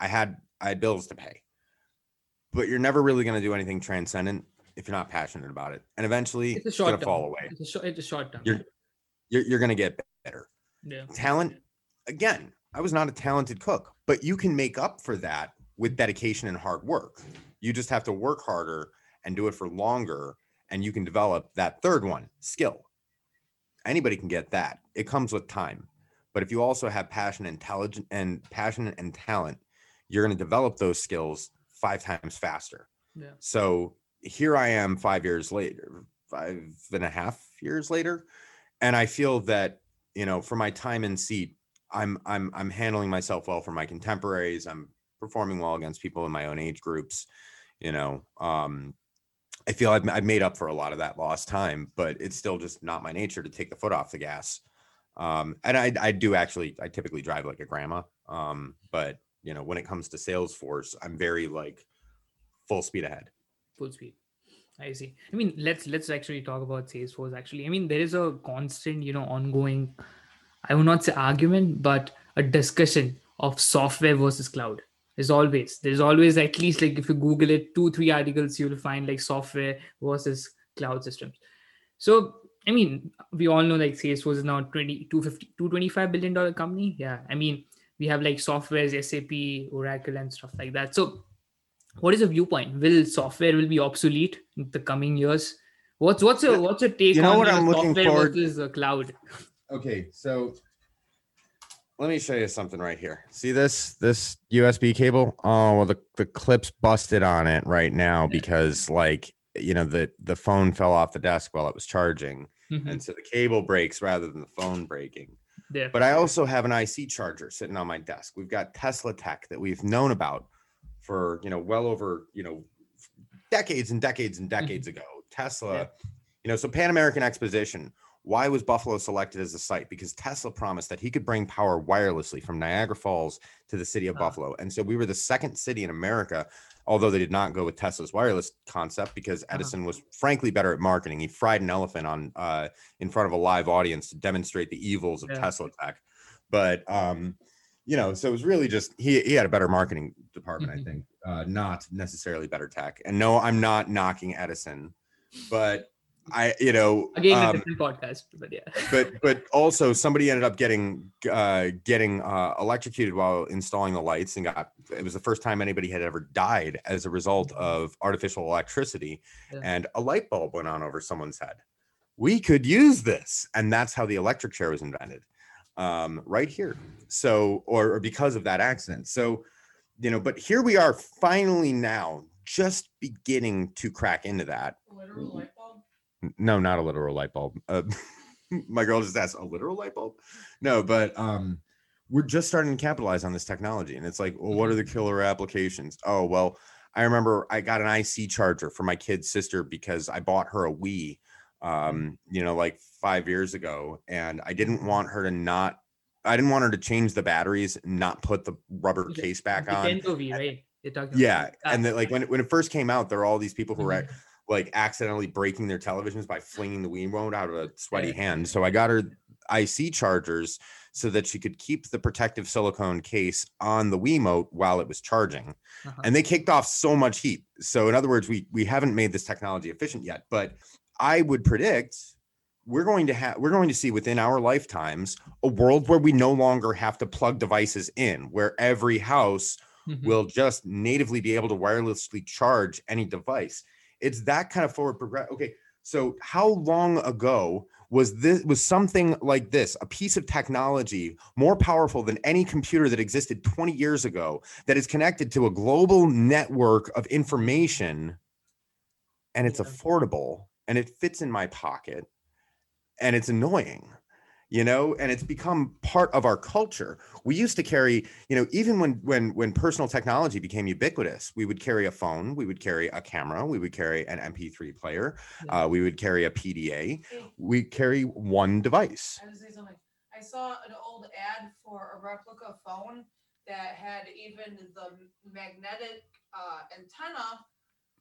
i had i had bills to pay but you're never really going to do anything transcendent if you're not passionate about it and eventually It's a it's going to fall away It's a short. It's a short term. You're- you're, you're going to get better yeah. talent again i was not a talented cook but you can make up for that with dedication and hard work you just have to work harder and do it for longer and you can develop that third one skill. Anybody can get that. It comes with time. But if you also have passion intelligent and passion and talent you're going to develop those skills five times faster. Yeah. so here i am five years later five and a half years later and i feel that you know for my time in seat i'm i'm i'm handling myself well for my contemporaries. I'm performing well against people in my own age groups you know um i feel i've, I've made up for a lot of that lost time but it's still just not my nature to take the foot off the gas. Um and i i do actually i typically drive like a grandma um but you know when it comes to salesforce i'm very like full speed ahead. Full speed. I see. I mean let's let's actually talk about salesforce actually. I mean there is a constant you know ongoing i will not say argument but a discussion of software versus cloud there's always there's always at least like if you google it two three articles you'll find like software versus cloud systems. So i mean we all know like salesforce is now 20 250 225 billion dollar company. Yeah i mean we have like softwares sap oracle and stuff like that. So what is your viewpoint? Will software will be obsolete in the coming years? What's what's your what's your take you know on what I'm looking software forward- versus uh, cloud? Okay, so let me show you something right here. See this this USB cable? Oh, well the the clip's busted on it right now because like you know the the phone fell off the desk while it was charging Mhm. and so the cable breaks rather than the phone breaking. there But I also have an IC charger sitting on my desk. We've got Tesla tech that we've known about for, you know, well over, you know, decades and decades and decades ago. Tesla, Yeah. you know, so Pan American Exposition Why was Buffalo selected as a site? Because Tesla promised that he could bring power wirelessly from Niagara Falls to the city of Ah. Buffalo. And so we were the second city in America, although they did not go with Tesla's wireless concept because Edison was frankly better at marketing. He fried an elephant on uh, in front of a live audience to demonstrate the evils of Yeah. Tesla tech. But um, you know, so it was really just he he had a better marketing department, Mhm. I think, uh, not necessarily better tech. And no, I'm not knocking Edison, but I, you know, Again, a um, different podcast, but yeah. but but also somebody ended up getting uh getting uh electrocuted while installing the lights and got it was the first time anybody had ever died as a result of artificial electricity Yeah. and a light bulb went on over someone's head. We could use this. And that's how the electric chair was invented um right here. So or, or because of that accident. So you know but here we are finally now just beginning to crack into that. N- no not a literal light bulb uh, my girl just asked a literal light bulb no but um we're just starting to capitalize on this technology and it's like well what are the killer applications oh well i remember i got an ic charger for my kid's sister because i bought her a wii um you know like five years ago and i didn't want her to not i didn't want her to change the batteries not put the rubber case back The on Wii, right? You're talking about yeah and that. like when it, when it first came out there were all these people who were Mhm. Like accidentally breaking their televisions by flinging the Wii remote out of a sweaty Yeah. hand. So I got her IC chargers so that she could keep the protective silicone case on the Wiimote while it was charging. Uh-huh. And they kicked off so much heat. So in other words, we we haven't made this technology efficient yet, but I would predict we're going to have we're going to see within our lifetimes a world where we no longer have to plug devices in, where every house Mhm. will just natively be able to wirelessly charge any device. It's that kind of forward progress. Okay, so how long ago was this was something like this, a piece of technology more powerful than any computer that existed 20 years ago that is connected to a global network of information and it's affordable and it fits in my pocket and it's annoying you know and it's become part of our culture. We used to carry you know even when when when personal technology became ubiquitous we would carry a phone we would carry a camera we would carry an mp3 player uh, we would carry a pda we carry one device. I have say something. I saw an old ad for a replica phone that had even the magnetic uh, antenna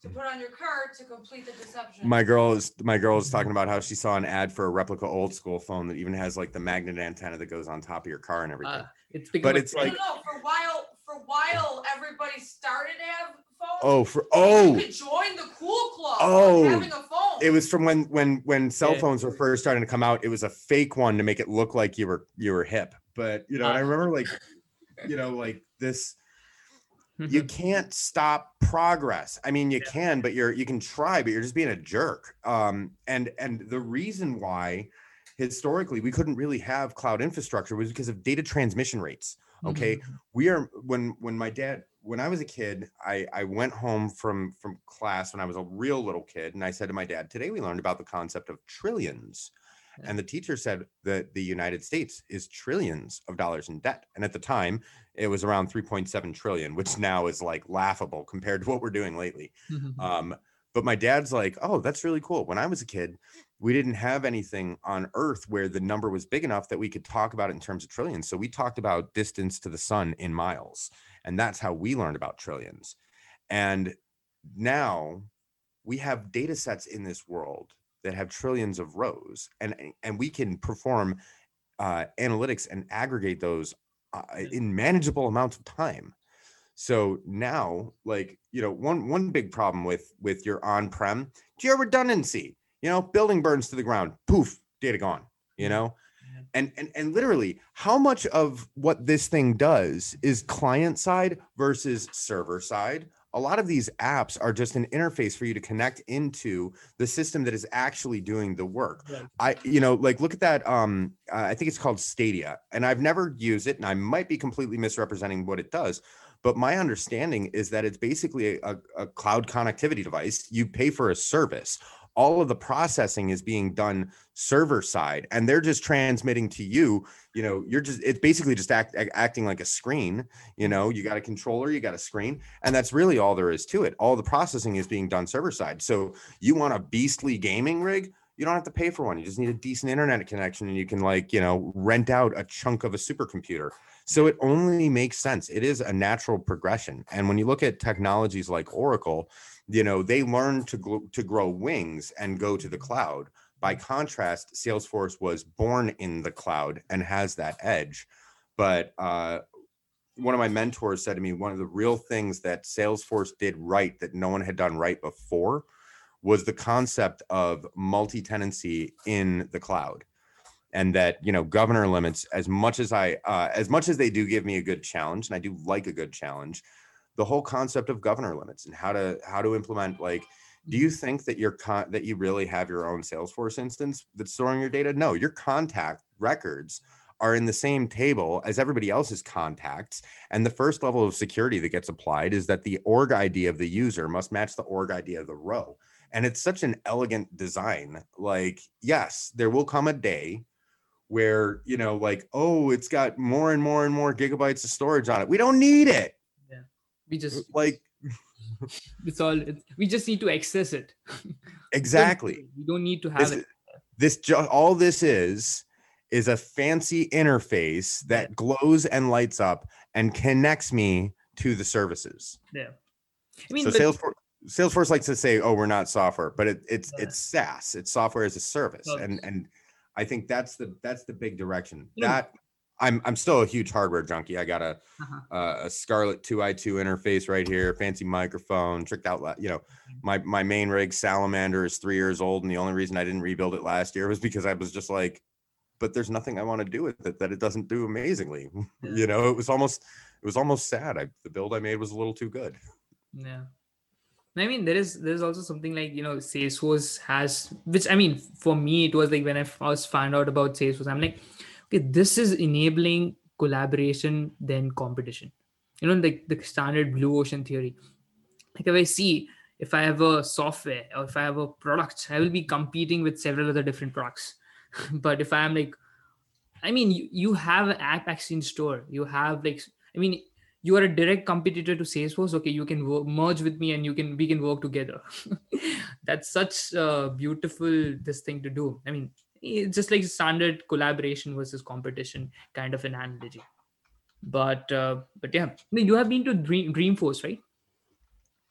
to put on your car to complete the deception. my girl is my girl is talking about how she saw an ad for a replica old school phone that even has like the magnet antenna that goes on top of your car and everything Uh, it's become a it's like- no, no. For a while, for a while, everybody started to have phones. oh for oh, You could join the cool club. Oh, having a phone. it was from when when when cell phones were first starting to come out it was a fake one to make it look like you were you were hip but you know and i remember like you know like this. You can't stop progress i mean you Yeah. can but you're you can try but you're just being a jerk um and and the reason why historically we couldn't really have cloud infrastructure was because of data transmission rates okay Mhm. we are when when my dad when i was a kid i i went home from from class when i was a real little kid and i said to my dad today we learned about the concept of trillions. And the teacher said that the united states is trillions of dollars in debt and at the time it was around 3.7 trillion which now is like laughable compared to what we're doing lately Mhm. um, but my dad's like, oh, that's really cool. When I was a kid, we didn't have anything on Earth where the number was big enough that we could talk about it in terms of trillions. So we talked about distance to the sun in miles. And that's how we learned about trillions. And now we have data sets in this world that have trillions of rows and and we can perform uh, analytics and aggregate those uh, in manageable amounts of time. So now like you know one one big problem with with your on-prem your redundancy? You know building burns to the ground poof data gone you know? And and and literally how much of what this thing does is client side versus server side a lot of these apps are just an interface for you to connect into the system that is actually doing the work. I, you know, like look at that. Um, uh, I think it's called Stadia, and I've never used it, and I might be completely misrepresenting what it does. But my understanding is that it's basically a, a cloud connectivity device. You pay for a service. All of the processing is being done server side, and they're just transmitting to you. You know, you're just it's basically just act, act- acting like a screen. You know, you got a controller, you got a screen, and that's really all there is to it. All the processing is being done server side. So you want a beastly gaming rig? you don't have to pay for one. You just need a decent internet connection and you can like, you know, rent out a chunk of a supercomputer. So it only makes sense. It is a natural progression. And when you look at technologies like Oracle, you know, they learned to gl- to grow wings and go to the cloud. By contrast, Salesforce was born in the cloud and has that edge. But uh, one of my mentors said to me, one of the real things that Salesforce did right that no one had done right before was the concept of multi-tenancy in the cloud and that you know governor limits as much as i uh, as much as they do give me a good challenge and i do like a good challenge the whole concept of governor limits and how to how to implement like do you mm-hmm. think that your con that you really have your own salesforce instance that's storing your data? No your contact records are in the same table as everybody else's contacts and the first level of security that gets applied is that the org id of the user must match the org id of the row and it's such an elegant design. Like yes there will come a day where you know like oh it's got more and more and more gigabytes of storage on it. We don't need it we just like it's all it's, we just need to access it. Exactly. We don't need to have this, it. this all this is is a fancy interface that glows and lights up and connects me to the services. Yeah. I mean so salesforce salesforce likes to say oh we're not software but it, it's Yeah. it's saas. It's software as a service. And and i think that's the that's the big direction. You know- that i'm i'm still a huge hardware junkie i got a Uh-huh. uh, a Scarlett 2i2 interface right here fancy microphone tricked out la- you know my my main rig salamander is three years old and the only reason i didn't rebuild it last year was because i was just like but there's nothing i want to do with it that it doesn't do amazingly Yeah. you know it was almost it was almost sad I, the build i made was a little too good Yeah. I mean, there is there's also something like you know Salesforce has, which I mean, for me it was like when I first found out about Salesforce, I'm like, okay, this is enabling collaboration then competition. You know, like the standard blue ocean theory. Like if I see if I have a software or if I have a product, I will be competing with several other different products. but if I'm like, I mean, you, you have an app actually in store. You have like, I mean, you are a direct competitor to salesforce okay you can wo- merge with me and you can we can work together that's such a beautiful this thing to do i mean just like standard collaboration versus competition kind of an analogy. But uh, but yeah you have been to dream dreamforce right?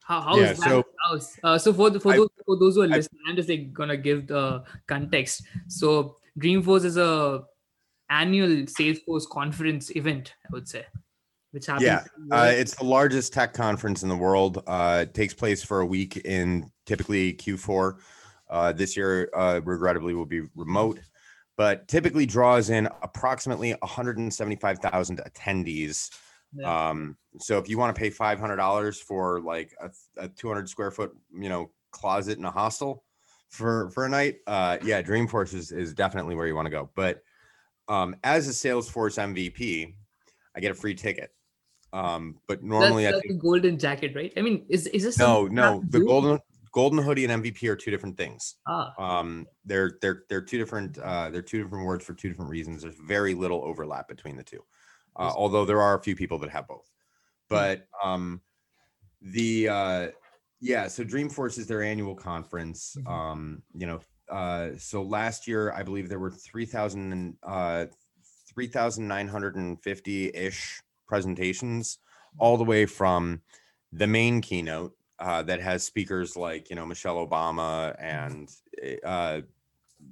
How how's Yeah, that? So- uh, so for the, for I- those for those who are I- listening i'm just like gonna give the context. So dreamforce is a annual salesforce conference event i would say which happens Yeah, Uh, it's the largest tech conference in the world. Uh, it takes place for a week in typically Q4. Uh, this year, uh, regrettably, will be remote, but typically draws in approximately 175,000 attendees. Yeah. Um, so if you want to pay $500 for like a, a 200 square foot, you know, closet in a hostel for for a night, uh, yeah, Dreamforce is, is definitely where you want to go. But um, as a Salesforce MVP, I get a free ticket. Um, but normally that's, I that's think the golden jacket, right? I mean, is is this no, something you have no, the golden golden hoodie and MVP are two different things. Ah, Um, they're they're they're two different uh, they're two different words for two different reasons. There's very little overlap between the two, uh, although there are a few people that have both. But um, the uh, yeah, so Dreamforce is their annual conference. Mhm. Um, you know, uh, so last year I believe there were three thousand uh, three thousand nine hundred and fifty ish presentations, all the way from the main keynote uh, that has speakers like you know Michelle Obama and uh,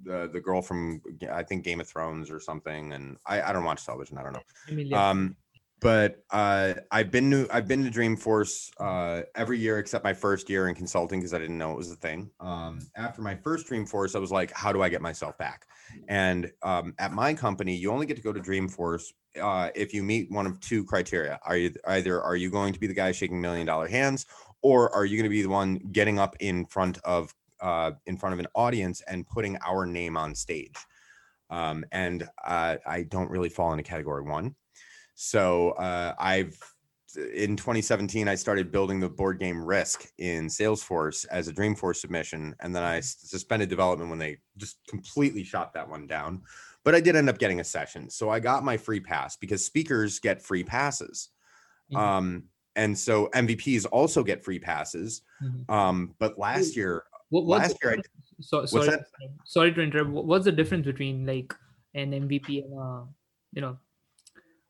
the the girl from I think Game of Thrones or something. And I, I don't watch television. I don't know. I mean, yeah. Um, but uh, I've been to I've been to Dreamforce uh, every year except my first year in consulting because I didn't know it was a thing. Um, after my first Dreamforce, I was like, how do I get myself back? And um, at my company, you only get to go to Dreamforce uh, if you meet one of two criteria. Are you either are you going to be the guy shaking million dollar hands, or are you going to be the one getting up in front of uh, in front of an audience and putting our name on stage? Um, and uh, I don't really fall into category one. So uh, I've in 2017 I started building the board game Risk in Salesforce as a Dreamforce submission, and then I suspended development when they just completely shot that one down. But I did end up getting a session, so I got my free pass because speakers get free passes, Mhm. um, and so MVPs also get free passes. Mhm. Um, but last year, what, last year I So, sorry, sorry to interrupt. What's the difference between like an MVP and uh, you know,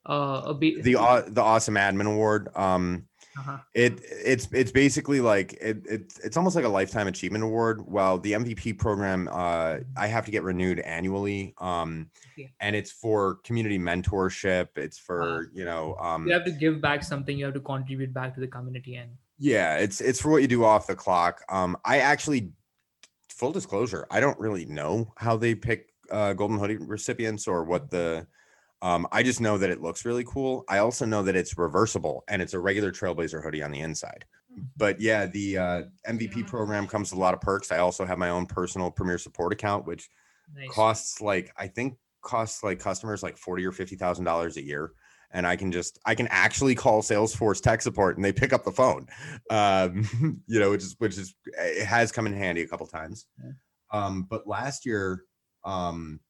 uh, a B- The aw- the awesome admin award. Um, uh-huh. it it's it's basically like it, it it's almost like a lifetime achievement award. While the MVP program, uh, I have to get renewed annually. Um, Okay. and it's for community mentorship. It's for you know um, you have to give back something. You have to contribute back to the community, and Yeah, it's it's for what you do off the clock. Um, I actually, full disclosure, I don't really know how they pick uh, golden hoodie recipients or what the. Um, I just know that it looks really cool. I also know that it's reversible and it's a regular Trailblazer hoodie on the inside. But yeah, the uh, MVP program comes with a lot of perks. I also have my own personal Premier Support account, which nice. costs like I think costs like customers like forty or fifty thousand dollars a year, and I can just I can actually call Salesforce tech support and they pick up the phone, um, you know, which is which is it has come in handy a couple times. Um, but last year, um,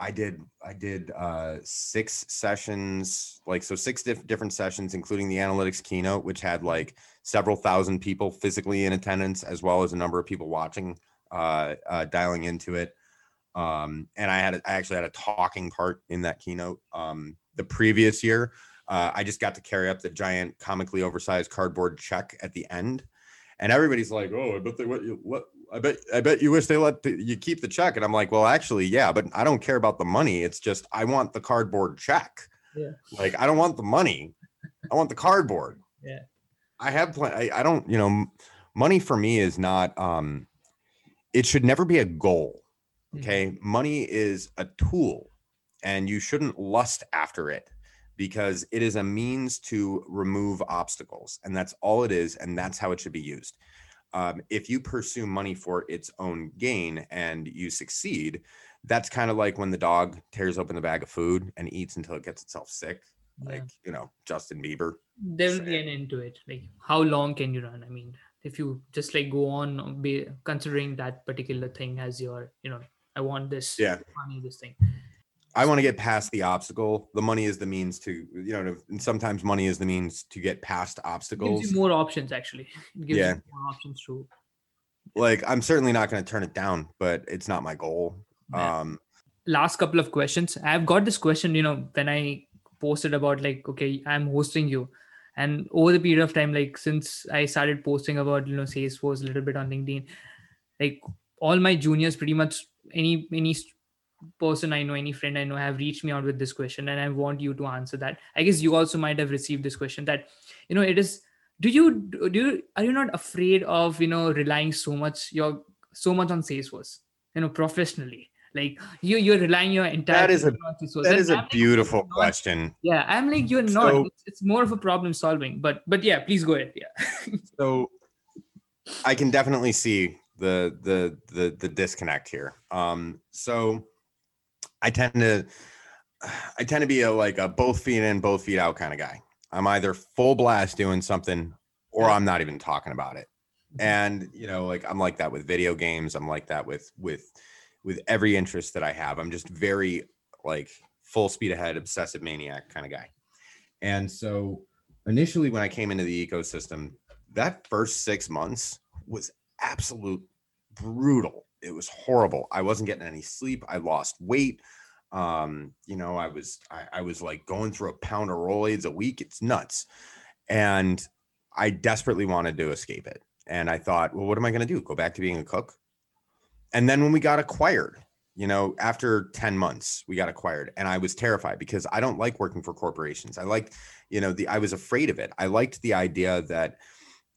I did I did uh, six sessions, like so six diff- different sessions, including the analytics keynote, which had like several thousand people physically in attendance, as well as a number of people watching, uh, uh, dialing into it um, and I had a- I actually had a talking part in that keynote. Um, the previous year, uh, I just got to carry up the giant, comically oversized cardboard check at the end, and everybody's like, "Oh, I bet they what you what." I bet I bet you wish they let the, you keep the check, and I'm like, well, actually, yeah, but I don't care about the money. It's just I want the cardboard check. Yeah. Like I don't want the money. I want the cardboard. Yeah. I have plenty. I, I don't. You know, money for me is not. Um, it should never be a goal. Mhm. Okay. Money is a tool and you shouldn't lust after it because it is a means to remove obstacles. And that's all it is. And that's how it should be used. Um, if you pursue money for its own gain and you succeed, that's kind of like when the dog tears open the bag of food and eats until it gets itself sick, Yeah. like, you know, Justin Bieber. there will be an end to it like how long can you run i mean if you just like go on be considering that particular thing as your you know i want this Yeah. money this thing I want to get past the obstacle. The money is the means to, you know, and sometimes money is the means to get past obstacles. it gives you more options actually it gives Yeah. you more options to Like, I'm certainly not going to turn it down, but it's not my goal. Yeah. Um, last couple of questions i've got this question you know when i posted about like okay i'm hosting you and over the period of time like since i started posting about you know salesforce a little bit on linkedin like all my juniors pretty much any any person i know any friend i know have reached me out with this question and i want you to answer that i guess you also might have received this question that you know it is do you do you are you not afraid of you know relying so much your so much on salesforce you know professionally like you you're relying your entire That is a- on Salesforce. that And is I'm a like, beautiful not." question. yeah i'm like you're not So- it's, it's more of a problem solving but but yeah please go ahead yeah So I can definitely see the the the the disconnect here. Um, so I tend to I tend to be a like a both feet in, both feet out kind of guy. I'm either full blast doing something or I'm not even talking about it. Mm-hmm. And you know, like I'm like that with video games. I'm like that with with with every interest that I have. I'm just very like full speed ahead, obsessive maniac kind of guy. And so initially when I came into the ecosystem, that first six months was absolute brutal. It was horrible. I wasn't getting any sleep. I lost weight. Um, you know, I was I, I was like going through a pound of Rolaids a week. It's nuts. And I desperately wanted to escape it. And I thought, well, what am I going to do? Go back to being a cook? And then when we got acquired, you know, after 10 months, we got acquired. And I was terrified because I don't like working for corporations. I like, you know, the I was afraid of it. I liked the idea that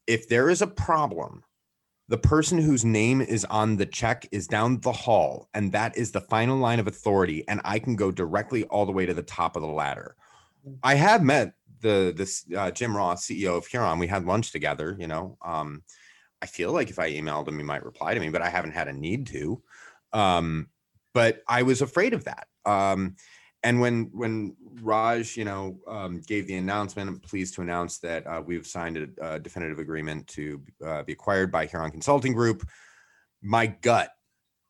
if there is a problem, the person whose name is on the check is down the hall, and that is the final line of authority, and I can go directly all the way to the top of the ladder. I have met the this uh, Jim Roth, CEO of Huron. We had lunch together. You know, um, I feel like if I emailed him, he might reply to me, but I haven't had a need to. Um, but I was afraid of that. Um, and when when Raj, you know, um, gave the announcement, I'm pleased to announce that uh, we've signed a, a definitive agreement to uh, be acquired by Huron Consulting Group. My gut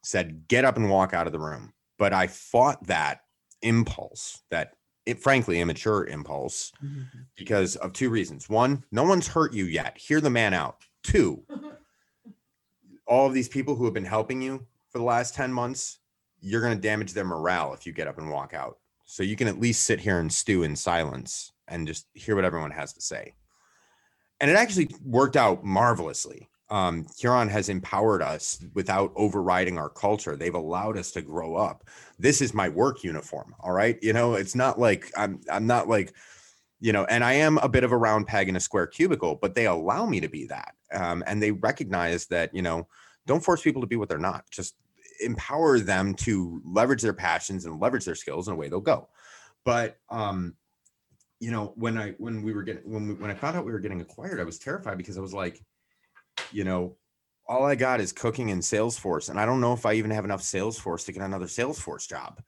said, "Get up and walk out of the room," but I fought that impulse, that it, frankly immature impulse, because of two reasons. One, no one's hurt you yet. Hear the man out. Two, all of these people who have been helping you for the last 10 months, you're going to damage their morale if you get up and walk out. So you can at least sit here and stew in silence and just hear what everyone has to say. And it actually worked out marvelously. Um, Huron has empowered us without overriding our culture. They've allowed us to grow up. This is my work uniform. All right. You know, it's not like I'm, I'm not like, you know, and I am a bit of a round peg in a square cubicle, but they allow me to be that. Um, and they recognize that, you know, don't force people to be what they're not. Just empower them to leverage their passions and leverage their skills and away they'll go. But um, you know, when I when we were getting when we when I found out we were getting acquired, I was terrified because I was like, you know, all I got is cooking and Salesforce, and I don't know if I even have enough Salesforce to get another Salesforce job.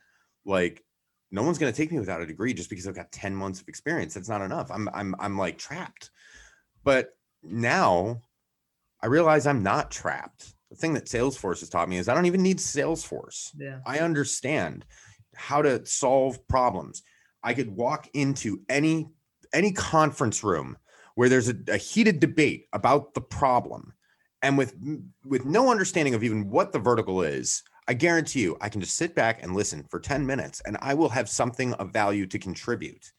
Like, no one's going to take me without a degree just because I've got 10 months of experience. That's not enough. I'm I'm I'm like trapped. But now I realize I'm not trapped. Thing that Salesforce has taught me is I don't even need Salesforce. Yeah. I understand how to solve problems. I could walk into any any conference room where there's a, a heated debate about the problem and with with no understanding of even what the vertical is i guarantee you i can just sit back and listen for 10 minutes and i will have something of value to contribute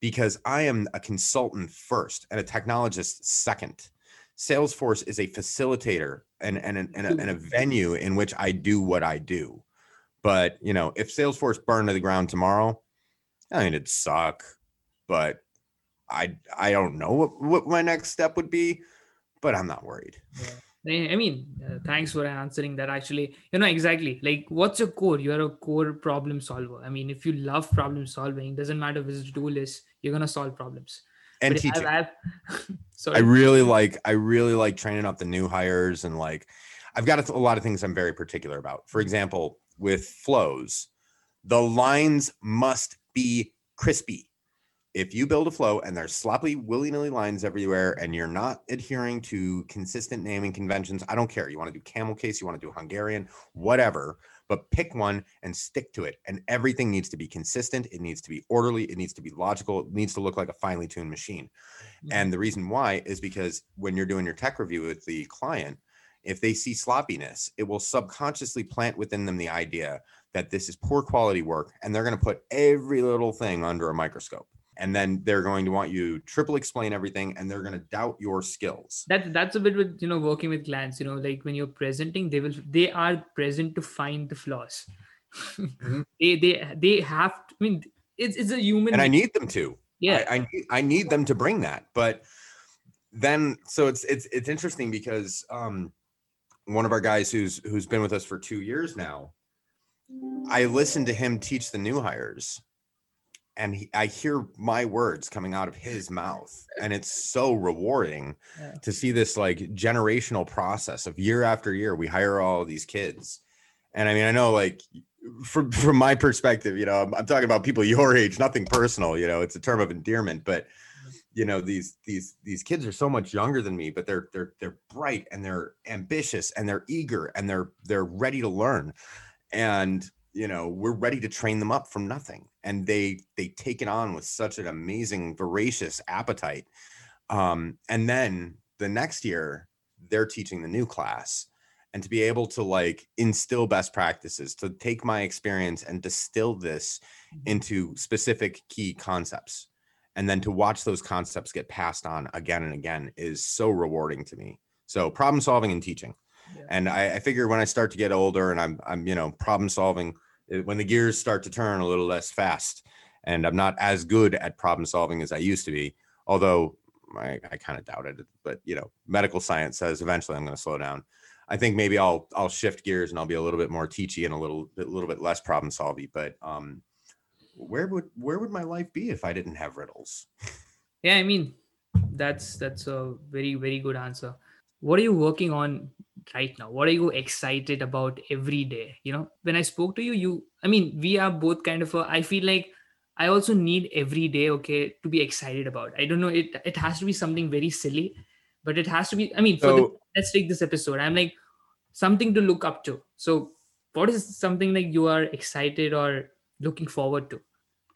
because i am a consultant first and a technologist second salesforce is a facilitator and, and, and, and, a, and a venue in which i do what i do but you know if salesforce burned to the ground tomorrow i mean it'd suck but i i don't know what, what my next step would be but i'm not worried I I mean, uh, thanks for answering that. Actually, you know exactly like what's your core. You're a core problem solver. I mean, if you love problem solving, doesn't matter which tool is, you're gonna solve problems. And teaching I've, I've. I really like I really like training up the new hires and like I've got a, a lot of things I'm very particular about. For example, with flows, the lines must be crispy. If you build a flow and there's sloppy willy-nilly lines everywhere and you're not adhering to consistent naming conventions, I don't care. You want to do camel case, you want to do Hungarian, whatever, but pick one and stick to it. And everything needs to be consistent, it needs to be orderly, it needs to be logical, it needs to look like a finely tuned machine. Mm-hmm. And the reason why is because when you're doing your tech review with the client, if they see sloppiness, it will subconsciously plant within them the idea that this is poor quality work and they're going to put every little thing under a microscope. And then they're going to want you to triple explain everything and they're going to doubt your skills. that's that's a bit with you know working with clients you know like when you're presenting they will they are present to find the flaws Mhm. they they they have to, i mean it's it's a human And I need them to. yeah I, I need I need them to bring that. But then so it's it's it's interesting because um one of our guys who's who's been with us for two years now, I listened to him teach the new hires and he, I hear my words coming out of his mouth and it's so rewarding Yeah. to see this like generational process of year after year we hire all these kids and I mean I know like from from my perspective you know I'm, I'm talking about people your age nothing personal you know it's a term of endearment but you know these these these kids are so much younger than me but they're they're they're bright and they're ambitious and they're eager and they're they're ready to learn and you know we're ready to train them up from nothing and they they take it on with such an amazing voracious appetite um and then the next year they're teaching the new class and to be able to like instill best practices to take my experience and distill this into specific key concepts and then to watch those concepts get passed on again and again is so rewarding to me. So problem solving and teaching. Yeah. and I, I figure when i start to get older and i'm i'm you know problem solving when the gears start to turn a little less fast and i'm not as good at problem solving as i used to be although i, I kind of doubted it but you know medical science says eventually i'm going to slow down. I think maybe i'll i'll shift gears and i'll be a little bit more teachy and a little bit little bit less problem solving but um where would where would my life be if i didn't have riddles? Yeah i mean that's that's a very very good answer. What are you working on right now? What are you excited about every day? You know when i spoke to you you i mean we are both kind of a, i feel like i also need every day okay to be excited about. I don't know it it has to be something very silly but it has to be i mean for the, let's take this episode. I'm like something to look up to. So what is something like you are excited or looking forward to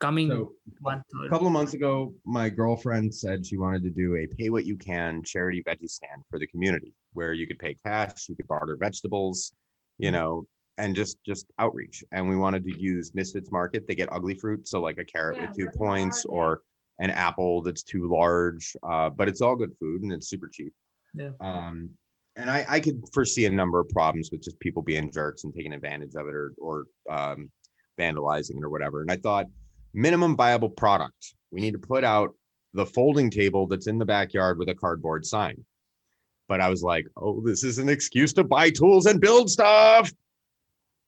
coming So one a couple of months ago, my girlfriend said she wanted to do a pay what you can charity veggie stand for the community where you could pay cash, you could barter vegetables, you know, and just just outreach. And we wanted to use Misfits Market. They get ugly fruit, so like a carrot Yeah, with two points hard, yeah. or an apple that's too large. Uh, but it's all good food and it's super cheap. Yeah. Um, and I, I could foresee a number of problems with just people being jerks and taking advantage of it or or um, vandalizing it or whatever. And I thought minimum viable product. We need to put out the folding table that's in the backyard with a cardboard sign. But I was like, oh, this is an excuse to buy tools and build stuff.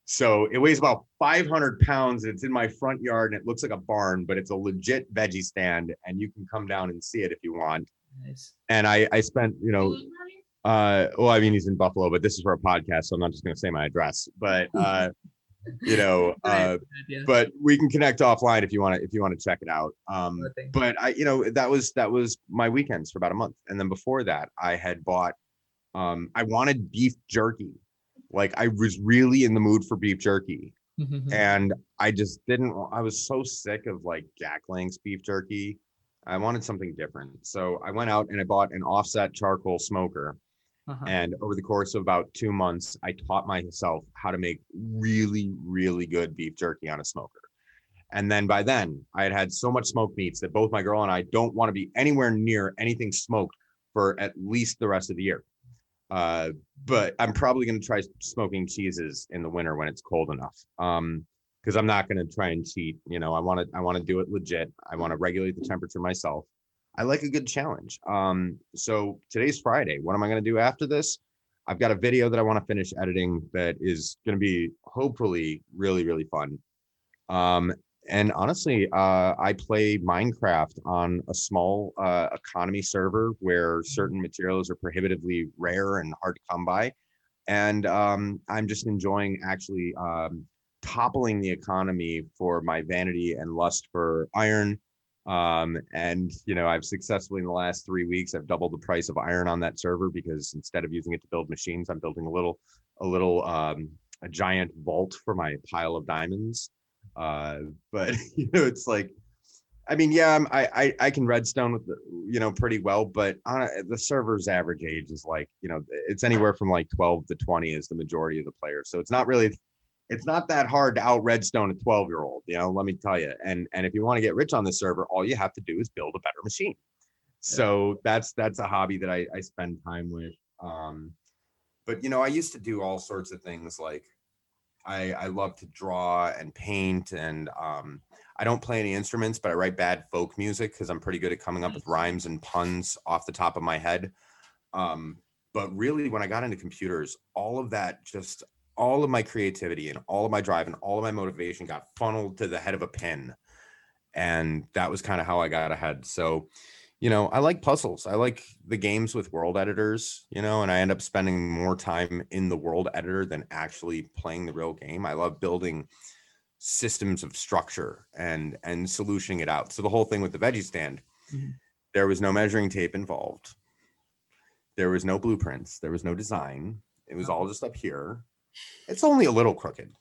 So it weighs about 500 pounds. It's in my front yard and it looks like a barn, but it's a legit veggie stand. And you can come down and see it if you want. Nice. And I, I spent, you know, uh, well, I mean, he's in Buffalo, but this is for a podcast, so I'm not just going to say my address. But uh, you know, uh, but we can connect offline if you want to if you want to check it out. Um, but I, you know, that was that was my weekends for about a month, and then before that, I had bought. Um, I wanted beef jerky, like I was really in the mood for beef jerky, Mhm. and I just didn't. I was so sick of like Jack Link's beef jerky. I wanted something different, so I went out and I bought an offset charcoal smoker. Uh-huh. And over the course of about two months, I taught myself how to make really, really good beef jerky on a smoker. And then by then, I had had so much smoked meats that both my girl and I don't want to be anywhere near anything smoked for at least the rest of the year. Uh, but I'm probably going to try smoking cheeses in the winter when it's cold enough. Um, because I'm not going to try and cheat. You know, I want to I want to do it legit. I want to regulate the temperature myself. I like a good challenge. Um, so today's Friday. What am I going to do after this? I've got a video that I want to finish editing that is going to be hopefully really, really fun. Um, and honestly, uh, I play Minecraft on a small uh, economy server where certain materials are prohibitively rare and hard to come by. And um, I'm just enjoying actually um, toppling the economy for my vanity and lust for iron um and you know i've successfully in the last three weeks i've doubled the price of iron on that server because instead of using it to build machines i'm building a little a little um a giant vault for my pile of diamonds. Uh but you know it's like i mean yeah I'm, i i i can redstone with the, you know pretty well but on a, the server's average age is like you know it's anywhere from like 12 to 20 is the majority of the players. So it's not really it's not that hard to out redstone a 12 year old you know let me tell you and and if you want to get rich on the server all you have to do is build a better machine. So that's that's a hobby that I, I spend time with um but you know i used to do all sorts of things like i i love to draw and paint and um i don't play any instruments but i write bad folk music because i'm pretty good at coming up with rhymes and puns off the top of my head. Um but really when i got into computers all of that just all of my creativity and all of my drive and all of my motivation got funneled to the head of a pen. And that was kind of how i got ahead. So you know i like puzzles. I like the games with world editors you know and i end up spending more time in the world editor than actually playing the real game. I love building systems of structure and and solutioning it out. So the whole thing with the veggie stand Mhm. there was no measuring tape involved. There was no blueprints. There was no design. It was all just up here it's only a little crooked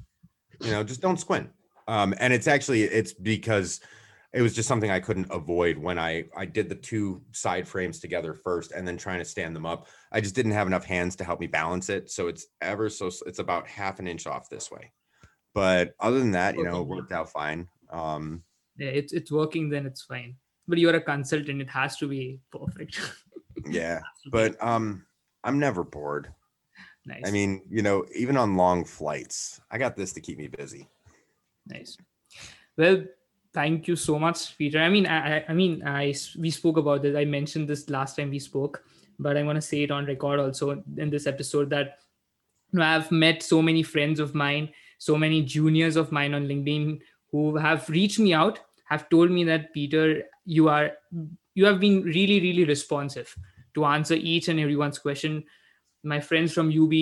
you know just don't squint. Um and it's actually it's because it was just something i couldn't avoid when i i did the two side frames together first and then trying to stand them up. I just didn't have enough hands to help me balance it. So it's ever so it's about half an inch off this way. But other than that you know it worked out fine. Um yeah, it's it's working, then it's fine. But you're a consultant; it has to be perfect. yeah but um i'm never bored nice. i mean you know even on long flights i got this to keep me busy Nice. Well, thank you so much, Peter. I mean, I, I- mean, I we spoke about this. I mentioned this last time we spoke, but I want to say it on record also in this episode that you know, I've met so many friends of mine, so many juniors of mine on LinkedIn who have reached me out, have told me that Peter, you are you have been really, really responsive to answer each and everyone's question. My friends from UB,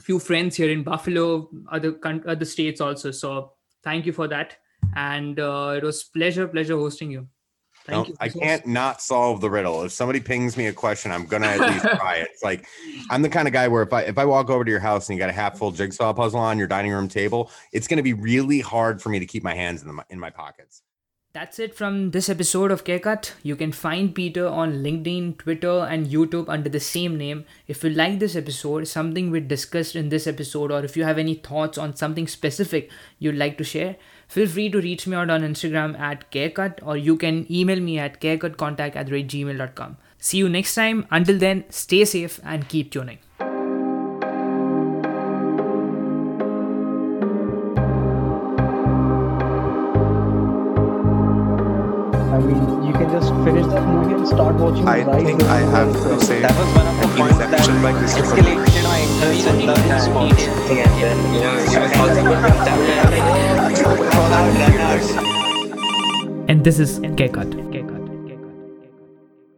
few friends here in Buffalo, other other states also. So thank you for that and uh, it was pleasure pleasure hosting you thank No, you I can't not solve the riddle. If somebody pings me a question, I'm gonna at least try it. It's like I'm the kind of guy where if I if I walk over to your house and you got a half full jigsaw puzzle on your dining room table, it's gonna be really hard for me to keep my hands in the in my pockets. That's it from this episode of Carecut. You can find Peter on LinkedIn, Twitter, and YouTube under the same name. If you like this episode, something we discussed in this episode, or if you have any thoughts on something specific you'd like to share, feel free to reach me out on Instagram at Carecut, or you can email me at carecutcontact at gmail.com. See you next time. Until then, stay safe and keep tuning. Start watching. I Rise think I have the- to say That was one of the points that Inception like this is escalation in the response thing and then you know I thought that And this is Carecut.